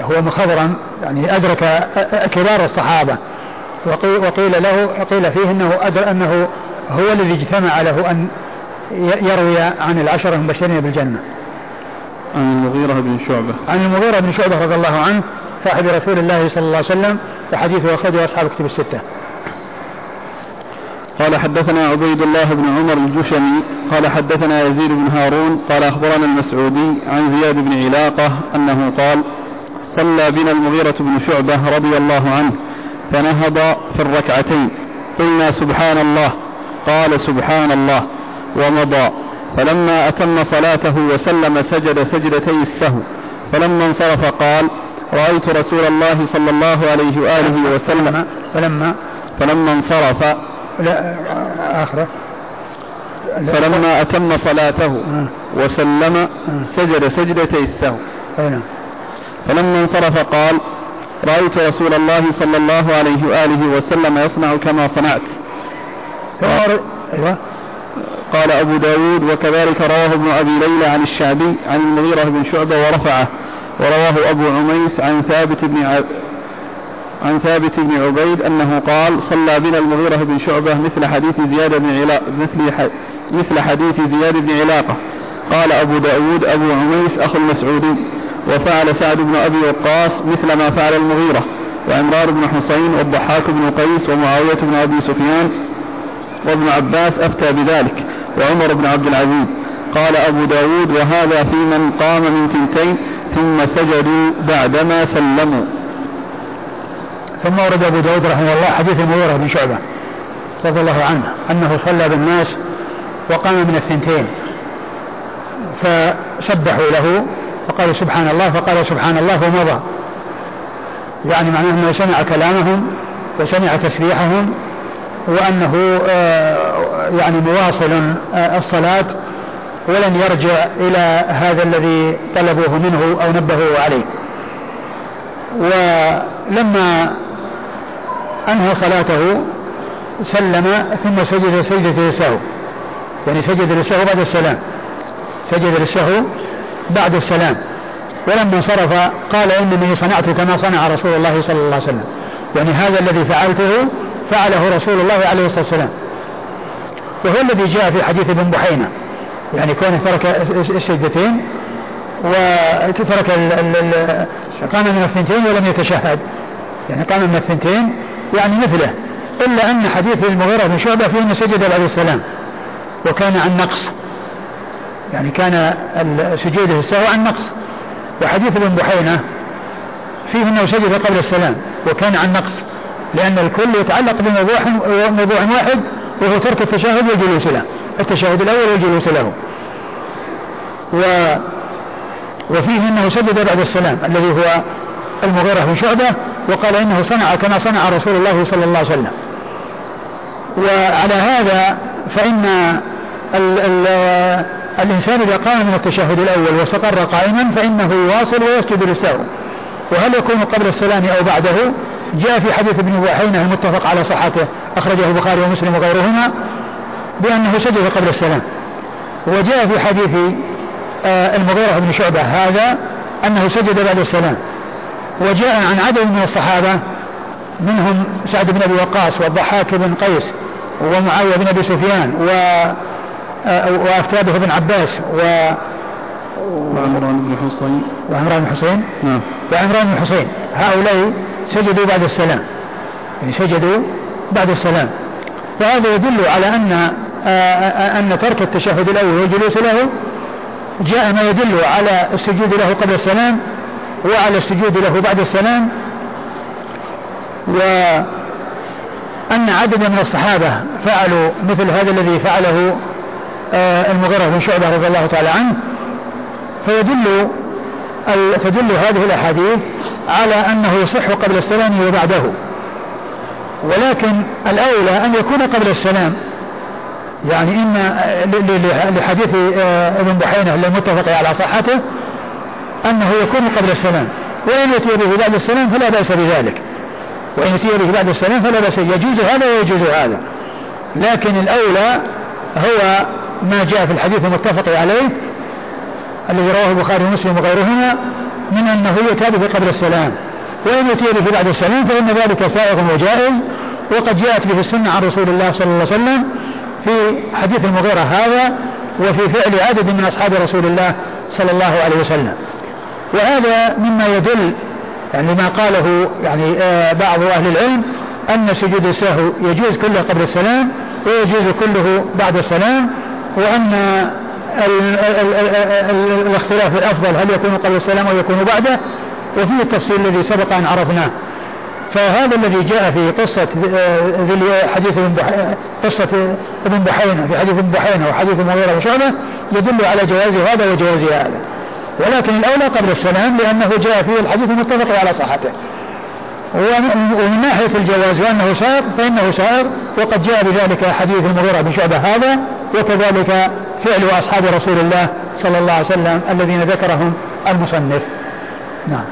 هو مخضرا يعني أدرك كبار الصحابة. وقيل له قيل فيه إنه أدر أنه هو الذي اجتمع له أن يروي عن العشرة المبشرين بالجنة. عن المغيرة بن شعبة. عن المغيرة بن شعبة رضي الله عنه صاحب رسول الله صلى الله عليه وسلم وحديثه أخرجه أصحاب كتب الستة قال حدثنا عبيد الله بن عمر الجشمي قال حدثنا يزيد بن هارون قال أخبرنا المسعودي عن زياد بن علاقة أنه قال صلى بنا المغيرة بن شعبة رضي الله عنه فنهض في الركعتين قلنا سبحان الله قال سبحان الله ومضى. فلما أتم صلاته وسلم سجد سجدتي السهو. فلما انصرف قال رأيت رسول الله صلى الله عليه وآله وسلم. فلما فلما انصرف. لا آخره. فلما أتم صلاته آه. وسلم آه. سجد سجدتي السهو. نعم. فلما انصرف قال رأيت رسول الله صلى الله عليه وآله وسلم يصنع كما صنعت. أيوة. قال أبو داود وكذلك رواه ابن أبي ليلى عن الشعبي عن المغيرة بن شعبة ورفعه ورواه أبو عميس عن ثابت بن ع... عن ثابت بن عبيد أنه قال صلى بنا المغيرة بن شعبة مثل حديث زياد بن علاقة مثل, ح... مثل حديث زياد بن علاقة قال أبو داود أبو عميس أخو المسعودي وفعل سعد بن أبي وقاص مثل ما فعل المغيرة وعمران بن حسين والضحاك بن قيس ومعاوية بن أبي سفيان وابن عباس أفتى بذلك وعمر بن عبد العزيز. قال أبو داود وهذا في من قام من ثنتين ثم سجدوا بعدما سلموا. ثم ورد أبو داود رحمه الله حديث المغيرة بن شعبة رضي الله عنه أنه صلى بالناس وقام من الثنتين فسبحوا له فقالوا سبحان الله فقال سبحان الله ومضى. يعني معناه أنه سمع كلامهم وسمع تسبيحهم وأنه آه، يعني مواصل آه، الصلاة ولن يرجع إلى هذا الذي طلبوه منه أو نبهوا عليه. ولما أنهى صلاته سلم ثم سجد سجدة السهو يعني سجد للسهو بعد السلام. سجد للسهو بعد السلام. ولما انصرف قال إنني صنعت كما صنع رسول الله صلى الله عليه وسلم. يعني هذا الذي فعلته فعله رسول الله عليه الصلاة والسلام. وهو الذي جاء في حديث ابن بحينة. يعني كونه ترك السجدتين وترك قام من الثنتين ولم يتشهد. يعني قام من الثنتين يعني مثله. إلا أن حديث المغيرة بن شعبة فيه أنه سجد عليه السلام. وكان عن نقص. يعني كان سجوده السهو عن نقص. وحديث ابن بحينة فيه أنه سجد قبل السلام. وكان عن نقص. لأن الكل يتعلق بموضوع موضوع واحد وهو ترك التشهد والجلوس له. التشهد الأول والجلوس له. و وفيه أنه سجد بعد السلام الذي هو المغيرة بن شعبة وقال إنه صنع كما صنع رسول الله صلى الله عليه وسلم. وعلى هذا فإن ال ال الإنسان إذا قام من التشهد الأول واستقر قائما فإنه يواصل ويسجد للسهو. وهل يكون قبل السلام أو بعده؟ جاء في حديث ابن بحينة المتفق على صحته أخرجه البخاري ومسلم وغيرهما بأنه سجد قبل السلام. وجاء في حديث آه، المغيرة بن شعبة هذا أنه سجد بعد السلام. وجاء عن عدد من الصحابة منهم سعد بن أبي وقاص والضحاك بن قيس ومعاوية بن أبي سفيان و آه، وأفتابه بن عباس و وعمران بن حصين وعمران بن حصين نعم. وعمران بن حصين هؤلاء سجدوا بعد السلام. يعني سجدوا بعد السلام. فهذا يدل على أن آه، أن ترك التشهد الأول والجلوس له جاء ما يدل على السجود له قبل السلام وعلى السجود له بعد السلام. وأن عددا من الصحابة فعلوا مثل هذا الذي فعله آه، المغيرة بن شعبة رضي الله تعالى عنه. فيدل تدل هذه الأحاديث على أنه يصح قبل السلام وبعده. ولكن الأولى أن يكون قبل السلام. يعني إن لحديث آه، ابن بحينة المتفق على صحته أنه يكون قبل السلام. وإن يأتي به بعد السلام فلا بأس بذلك. وإن يأتي به بعد السلام فلا بأس. يجوز هذا ويجوز هذا. لكن الأولى هو ما جاء في الحديث المتفق عليه الذي رواه البخاري ومسلم وغيرهما من أنه به قبل السلام. وإن يأتي به بعد السلام فإن ذلك سائغ وجائز. وقد جاءت به السنة عن رسول الله صلى الله عليه وسلم في حديث المغيرة هذا وفي فعل عدد من أصحاب رسول الله صلى الله عليه وسلم. وهذا مما يدل يعني ما قاله يعني آه، بعض أهل العلم أن سجود السهو يجوز كله قبل السلام ويجوز كله بعد السلام وأن الاختلاف الأفضل هل يكون قبل السلام أو يكون بعده؟ وفيه التفصيل الذي سبق أن عرفناه. فهذا الذي جاء في قصة آه، حديث قصة ابن بحينة في حديث ابن بحينة وحديث المغيرة وشعبة يدل على جواز هذا وجواز هذا. ولكن الأولى قبل السلام لأنه جاء فيه الحديث المتفق على صحته. ومن ناحية الجواز وأنه سائر فإنه سائر وقد جاء بذلك حديث المغيرة بن شعبة هذا وكذلك فعل أصحاب رسول الله صلى الله عليه وسلم الذين ذكرهم المصنف. نعم.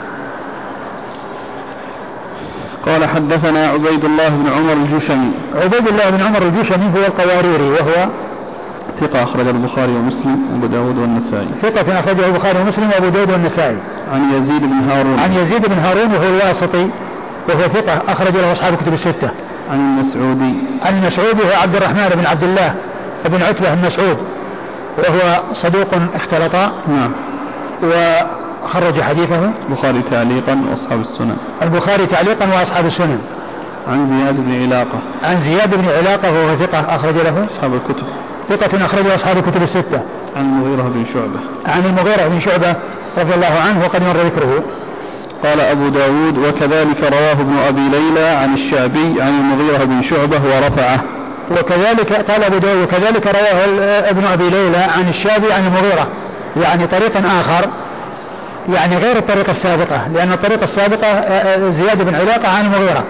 قال حدثنا عبيد الله بن عمر الجشمي. عبيد الله بن عمر الجشمي هو القواريري وهو ثقة أخرج البخاري ومسلم وأبو داود والنسائي. ثقة أخرجه البخاري ومسلم وأبو داود والنسائي. عن يزيد بن هارون. عن يزيد بن هارون وهو الواسطي. وهو ثقة أخرج له أصحاب الكتب الستة. عن المسعودي. عن المسعودي هو عبد الرحمن بن عبد الله بن عتبة المسعود وهو صدوق اختلط نعم. وخرج حديثه. البخاري تعليقا وأصحاب السنن. البخاري تعليقا وأصحاب السنن. عن زياد بن علاقة. عن زياد بن علاقة وهو ثقة أخرج له. أصحاب الكتب. ثقة أخرجه أصحاب الكتب الستة. عن المغيرة بن شعبة. عن المغيرة بن شعبة رضي الله عنه وقد مر ذكره. قال أبو داود وكذلك رواه ابن أبي ليلى عن الشعبي عن المغيرة بن شعبة ورفعه. وكذلك قال أبو داود وكذلك رواه ابن أبي ليلى عن الشعبي عن المغيرة يعني طريقا آخر يعني غير الطريقة السابقة لأن الطريقة السابقة آه، آه، زياد بن علاقة عن المغيرة.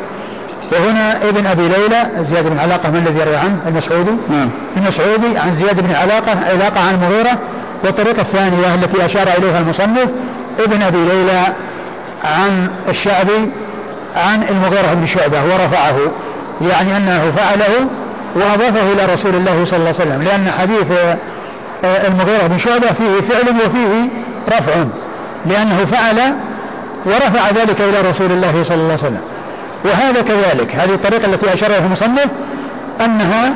وهنا ابن أبي ليلى زياد بن علاقة من الذي يروي عنه؟ المسعودي. نعم. المسعودي عن زياد بن علاقة علاقة عن المغيرة. والطريقة الثانية التي أشار إليها المصنف ابن أبي ليلى عن الشعبي عن المغيرة بن شعبة ورفعه يعني أنه فعله وأضافه إلى رسول الله صلى الله عليه وسلم لأن حديث آه، المغيرة بن شعبة فيه فعل وفيه رفع لأنه فعل ورفع ذلك إلى رسول الله صلى الله عليه وسلم. وهذا كذلك هذه الطريقة التي أشار إليها المصنف أنها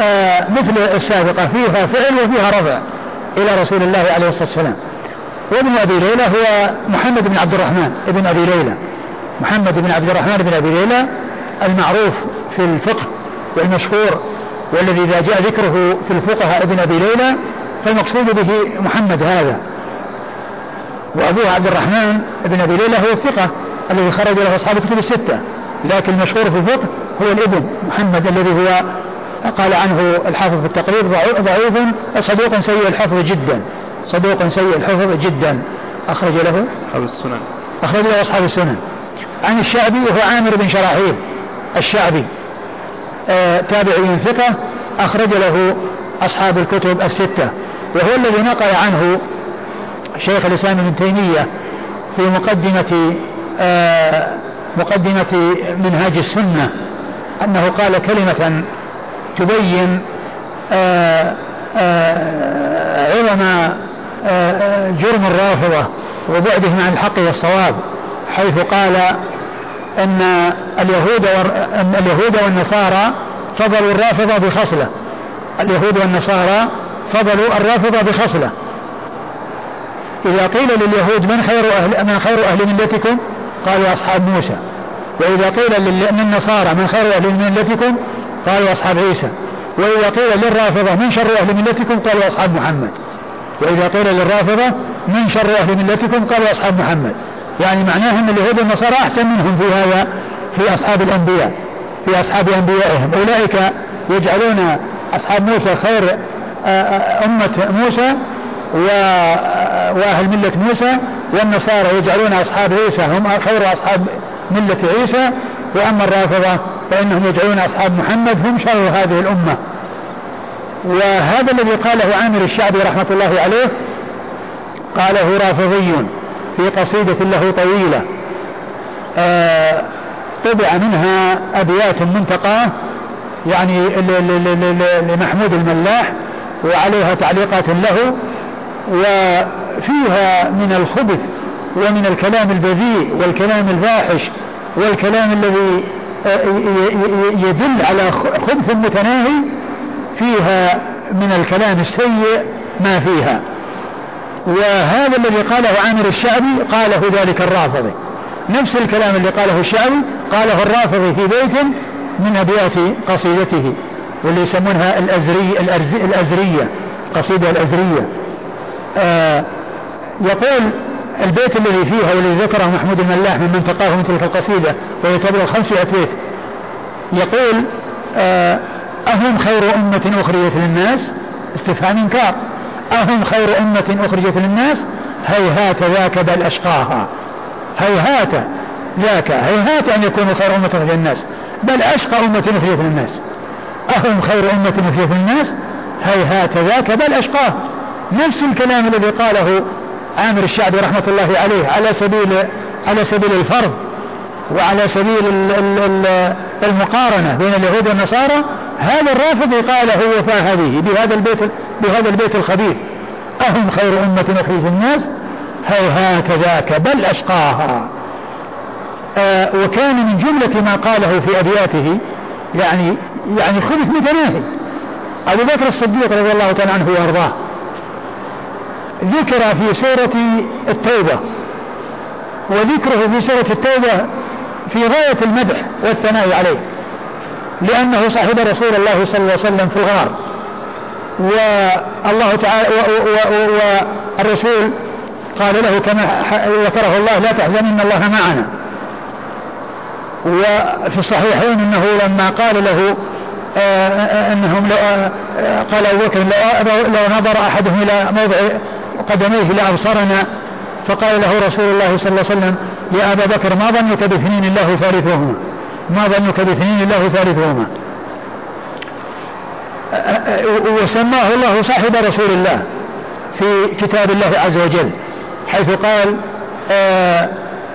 آه مثل السابقة فيها فعل وفيها رفع إلى رسول الله عليه الصلاة والسلام. وابن أبي ليلى هو محمد بن عبد الرحمن ابن أبي ليلى. محمد بن عبد الرحمن بن أبي ليلى المعروف في الفقه والمشهور والذي إذا جاء ذكره في الفقهاء ابن أبي ليلى فالمقصود به محمد هذا. وأبوه عبد الرحمن بن أبي ليلى هو الثقة الذي خرج له أصحاب الكتب الستة لكن المشهور في الفقه هو الابن محمد الذي هو قال عنه الحافظ في التقريب ضعيف صدوق سيء الحفظ جدا. صدوق سيء الحفظ جدا. أخرج له. أصحاب السنن. أخرج له أصحاب السنن. عن الشعبي وهو عامر بن شراحيل الشعبي. آه تابعي ثقة. أخرج له أصحاب الكتب الستة. وهو الذي نقل عنه شيخ الإسلام ابن تيمية في مقدمة آه مقدمة منهاج السنة أنه قال كلمة تبين آه آه عظم جرم الرافضة وبعدهم عن الحق والصواب حيث قال أن اليهود أن اليهود والنصارى فضلوا الرافضة بخصلة. اليهود والنصارى فضلوا الرافضة بخصلة. إذا قيل لليهود من خير أهل من خير أهل ملتكم؟ قالوا أصحاب موسى. وإذا قيل للنصارى من خير أهل ملتكم؟ قالوا أصحاب عيسى. وإذا قيل للرافضة من شر أهل ملتكم؟ قالوا أصحاب محمد. وإذا قيل للرافضة من شر أهل ملتكم؟ قالوا أصحاب محمد. يعني معناه أن اليهود والنصارى أحسن منهم في هذا في أصحاب الأنبياء في أصحاب أنبيائهم. أولئك يجعلون أصحاب موسى خير أمة موسى وأهل ملة موسى والنصارى يجعلون أصحاب عيسى هم خير أصحاب ملة عيسى. وأما الرافضة فإنهم يجعلون أصحاب محمد هم شر هذه الأمة. وهذا الذي قاله عامر الشعبي رحمة الله عليه قاله رافضي في قصيدة له طويلة آه طبع منها أبيات منتقاة يعني لمحمود الملاح وعليها تعليقات له وفيها من الخبث ومن الكلام البذيء والكلام الفاحش والكلام الذي يدل على خبث متناهي فيها من الكلام السيء ما فيها. وهذا الذي قاله عامر الشعبي قاله ذلك الرافضي. نفس الكلام اللي قاله الشعبي قاله الرافضي في بيت من أبيات قصيدته واللي يسمونها الأزري الأزرية قصيدة الأزرية. آه يقول البيت الذي فيها والذي ذكره محمود الملاح من منطقاه من تلك القصيدة وهي تبلغ 500 بيت. يقول آه أهم خير أمة أخرجت للناس؟ استفهام إنكار. أهم خير أمة أخرجت للناس؟ هيهات ذاك بل أشقاها. هيهات ذاك هيهات أن يكونوا خير أمة أخرجت للناس بل أشقى أمة أخرجت للناس. أهم خير أمة أخرجت للناس؟ هيهات ذاك بل أشقاه نفس الكلام الذي قاله عامر الشعبي رحمة الله عليه على سبيل على سبيل الفرض وعلى سبيل المقارنة بين اليهود والنصارى هذا الرافض قاله وفاء هذه بهذا البيت بهذا البيت الخبيث. أهم خير أمة أخرجت الناس؟ هيهات ذاك بل أشقاها. آه وكان من جملة ما قاله في أبياته يعني يعني خبث متناهي. أبو بكر الصديق رضي الله تعالى عنه وأرضاه. ذكر في سورة التوبة. وذكره في سورة التوبة في غاية المدح والثناء عليه. لأنه صاحب رسول الله صلى الله عليه وسلم في الغار. والله تعالى والرسول قال له كما ذكره الله لا تحزن إن الله معنا. وفي الصحيحين إنه لما قال له آه، إنهم لو آه، قال أبو بكر لو نظر أحدهم إلى موضع قدميه لأبصرنا. فقال له رسول الله صلى الله عليه وسلم يا أبا بكر ما ظنك بإثنين الله ثالثهما ما ظنك باثنين الله ثالثهما. وسماه الله صاحب رسول الله في كتاب الله عز وجل حيث قال آه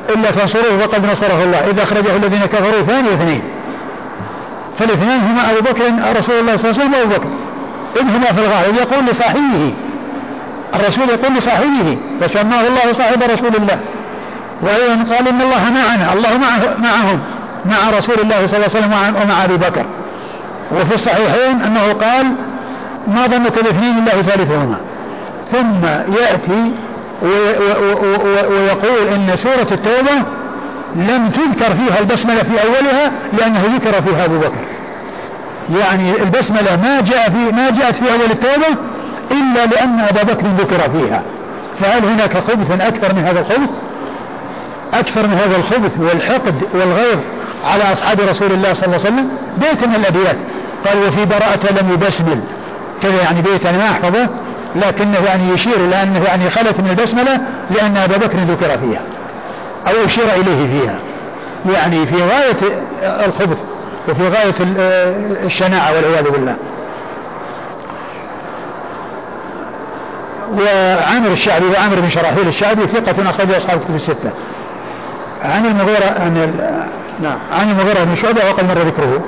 إلا تنصروه فقد نصره الله إذا أخرجه الذين كفروا ثاني اثنين. فالاثنين هما أبو بكر رسول الله صلى الله عليه وسلم وأبو بكر. إذ هما في الغار يقول لصاحبه الرسول يقول لصاحبه فسماه الله صاحب رسول الله. وأيضا قال إن الله معنا الله معه معهم. مع رسول الله صلى الله عليه وسلم ومع أبي بكر. وفي الصحيحين أنه قال ما ظنك باثنين الله ثالثهما ثم يأتي ويقول إن سورة التوبة لم تذكر فيها البسملة في أولها لأنه ذكر فيها أبو بكر. يعني البسملة ما جاء في ما جاءت في أول التوبة إلا لأن أبا بكر ذكر فيها. فهل هناك خبث أكثر من هذا الخبث؟ أكثر من هذا الخبث والحقد والغيظ على أصحاب رسول الله صلى الله عليه وسلم؟ بيت من الأبيات. قال وفي براءة لم يبسمل. كذا يعني بيت أنا ما أحفظه لكنه يعني يشير إلى أنه يعني خلت من البسملة لأن أبا بكر ذكر فيها. أو أشير إليه فيها. يعني في غاية الخبث وفي غاية الشناعة والعياذ بالله. وعامر الشعبي وعامر بن شراحيل الشعبي ثقة أخرجه أصحاب الكتب الستة. عن المغيرة عن نعم عن المغيرة بن شعبة وقد مر ذكره.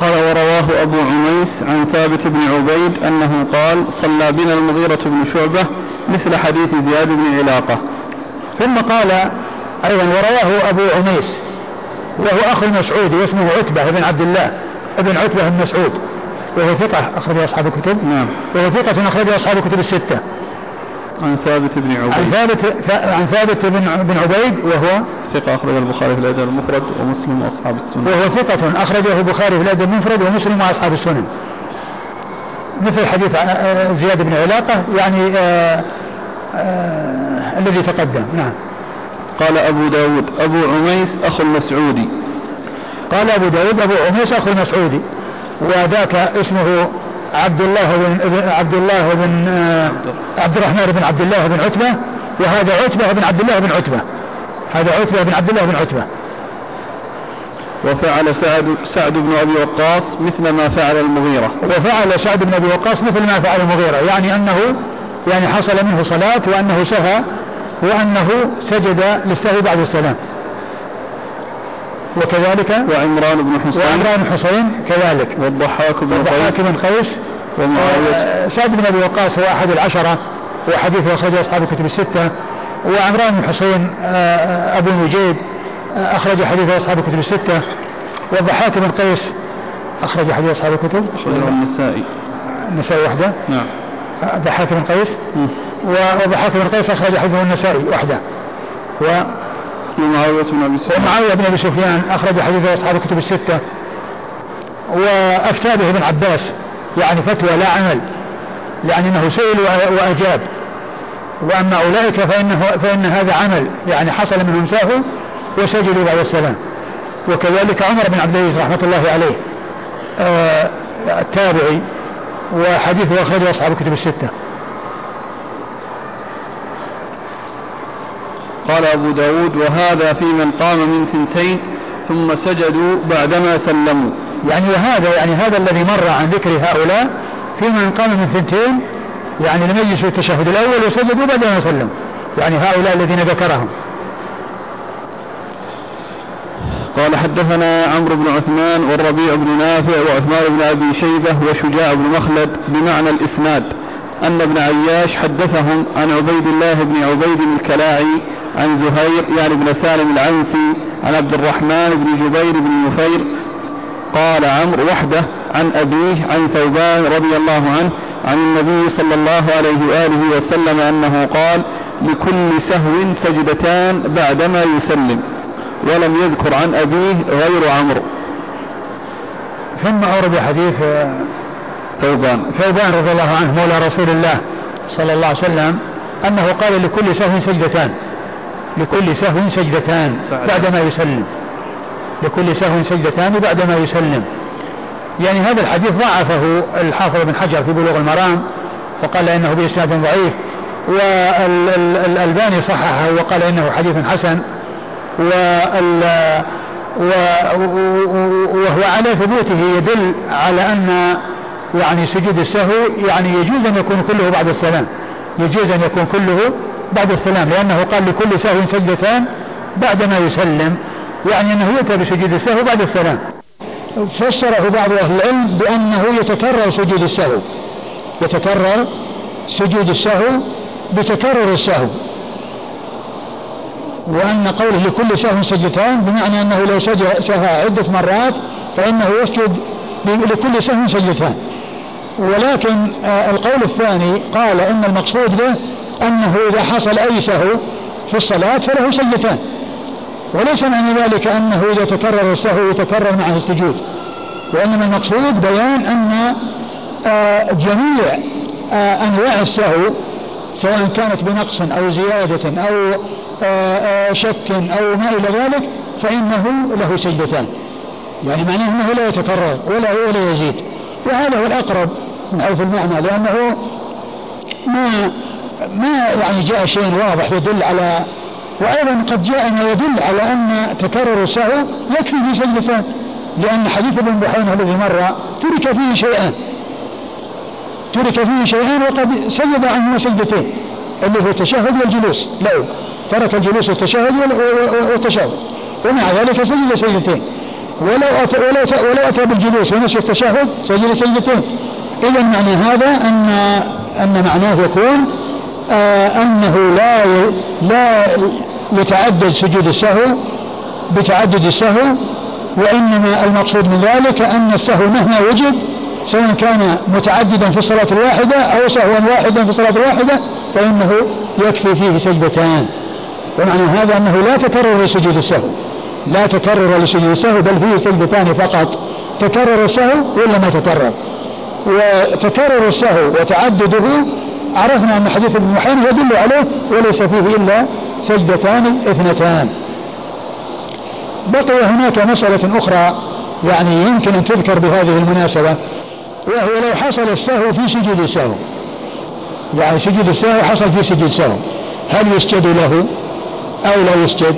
قال ورواه أبو عميس عن ثابت بن عبيد أنه قال صلى بنا المغيرة بن شعبة مثل حديث زياد بن علاقة. ثم قال أيضا ورواه أبو عميس وهو أخو المسعود واسمه عتبة بن عبد الله ابن عتبة بن مسعود وهو ثقة أخرج أصحاب الكتب نعم. وهو ثقة أخرج أصحاب الكتب الستة. عن ثابت بن عبيد. عن ثابت عن ثابت بن بن عبيد وهو ثقة أخرج البخاري في الأدب المفرد ومسلم وأصحاب السنن. وهو ثقة أخرجه البخاري في الأدب المفرد ومسلم وأصحاب السنن. مثل حديث زياد بن علاقة يعني آآ آآ الذي تقدم. نعم. قال أبو داود أبو عميس أخو المسعودي. قال أبو داود أبو عميس أخو المسعودي. وذاك اسمه عبد الله بن عبد الله بن آه، عبد الرحمن بن عبد الله بن عتبة وهذا عتبة بن عبد الله بن عتبة. هذا عتبة بن عبد الله بن عتبة. وفعل سعد سعد بن أبي وقاص مثل ما فعل المغيرة. وفعل سعد بن أبي وقاص مثل ما فعل المغيرة. يعني انه يعني حصل منه صلاة وأنه سهى وأنه سجد للسهو بعد السلام. وكذلك وعمران بن حسين. وعمران بن حسين كذلك. والضحاك بن والضحاك بن قيس. ومعاوية. سعد بن أبي وقاص هو أحد العشرة وحديثه اخرجه أصحاب الكتب الستة. وعمران بن حسين آه، أبو نجيد آه، أخرج حديثه أصحاب الكتب الستة. والضحاك بن قيس أخرج حديث أصحاب الكتب. أخرجه النسائي. النسائي وحده. نعم. الضحاك بن قيس. والضحاك بن قيس أخرج حديثه النسائي وحده. و ومعاوية بن أبي سفيان. ومعاوية بن أبي سفيان أخرج حديثه أصحاب الكتب الستة. وأفتى به ابن عباس يعني فتوى لا عمل يعني أنه سئل وأجاب. وأما أولئك فإنه فإن هذا عمل يعني حصل منهم سهو وسجدوا بعد السلام. وكذلك عمر بن عبد العزيز رحمة الله عليه آه التابعي وحديثه أخرجه أصحاب الكتب الستة. قال أبو داود وهذا في من قام من ثنتين ثم سجدوا بعدما سلموا. يعني وهذا يعني هذا الذي مر عن ذكر هؤلاء في من قام من ثنتين يعني لم يجلسوا التشهد الأول وسجدوا بعدما سلموا يعني هؤلاء الذين ذكرهم. قال حدثنا عمرو بن عثمان والربيع بن نافع وعثمان بن أبي شيبة وشجاع بن مخلد بمعنى الإسناد. أن ابن عياش حدثهم عن عبيد الله بن عبيد الكلاعي عن زهير يعني بن سالم العنسي عن عبد الرحمن بن جبير بن نفير قال عمرو وحده عن أبيه عن ثوبان رضي الله عنه عن النبي صلى الله عليه وآله وسلم أنه قال لكل سهو سجدتان بعدما يسلم ولم يذكر عن أبيه غير عمرو. ثم أورد حديث ثوبان. ثوبان رضي الله عنه مولى رسول الله صلى الله عليه وسلم أنه قال لكل سهو سجدتان. لكل سهو سجدتان بعدما يسلم. لكل سهو سجدتان بعدما يسلم. يعني هذا الحديث ضعفه الحافظ بن حجر في بلوغ المرام وقال إنه بإسناد ضعيف والألباني صححه وقال إنه حديث حسن وهو على ثبوته يدل على أن يعني سجود السهو يعني يجوز أن يكون كله بعد السلام يجوز أن يكون كله بعد السلام لأنه قال لكل سهو سجدتان بعدما يسلم. يعني أنه يؤتى بسجود السهو بعد السلام. فسره بعض أهل العلم بأنه يتكرر سجود السهو. يتكرر سجود السهو بتكرر السهو. وأن قوله لكل سهو سجدتان بمعنى أنه لو سهى عدة مرات فإنه يسجد لكل سهو سجدتان. ولكن آه، القول الثاني قال إن المقصود به أنه إذا حصل أي سهو في الصلاة فله سجدتان. وليس معنى ذلك أنه إذا تكرر السهو يتكرر معه السجود وإنما المقصود بيان أن آه، جميع آه، أنواع السهو سواء كانت بنقص أو زيادة أو شك أو ما إلى ذلك فإنه له سجدتان. يعني معناه أنه لا يتكرر ولا ولا يزيد. وهذا هو الأقرب من حيث المعنى لأنه ما ما يعني جاء شيء واضح يدل على وأيضا قد جاء ما يدل على أن تكرر السهو يكفي في سجدتان لأن حديث ابن بحينة الذي مر ترك فيه شيئان ترك فيه شيئان وقد سجد عنهما سجدتين اللي هو التشهد والجلوس. لو ترك الجلوس والتشهد والتشهد. ومع ذلك سجد سجدتين. ولو أتى, ولو ولو أتى بالجلوس ونسي التشهد سجد سجدتين. إذا معنى هذا أن أن معناه يكون أنه لا لا يتعدد سجود السهو بتعدد السهو وإنما المقصود من ذلك أن السهو مهما وجد سواء كان متعددا في الصلاة الواحدة أو سهوا واحدا في الصلاة الواحدة فإنه يكفي فيه سجدتان. ومعنى هذا أنه لا تكرر لسجود السهو. لا تكرر لسجود السهو بل فيه سجدتان فقط. تكرر السهو ولا ما تكرر؟ وتكرر السهو وتعدده عرفنا أن حديث ابن محيان يدل عليه وليس فيه إلا سجدتان اثنتان. بقي هناك مسألة أخرى يعني يمكن أن تذكر بهذه المناسبة وهو لو حصل السهو في سجود السهو. يعني سجود السهو حصل في سجود السهو. هل يسجد له أو لا يسجد؟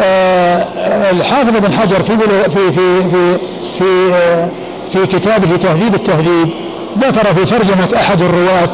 آه الحافظ بن حجر في في في في, في في كتابه تهذيب التهذيب ذكر في ترجمة أحد الرواة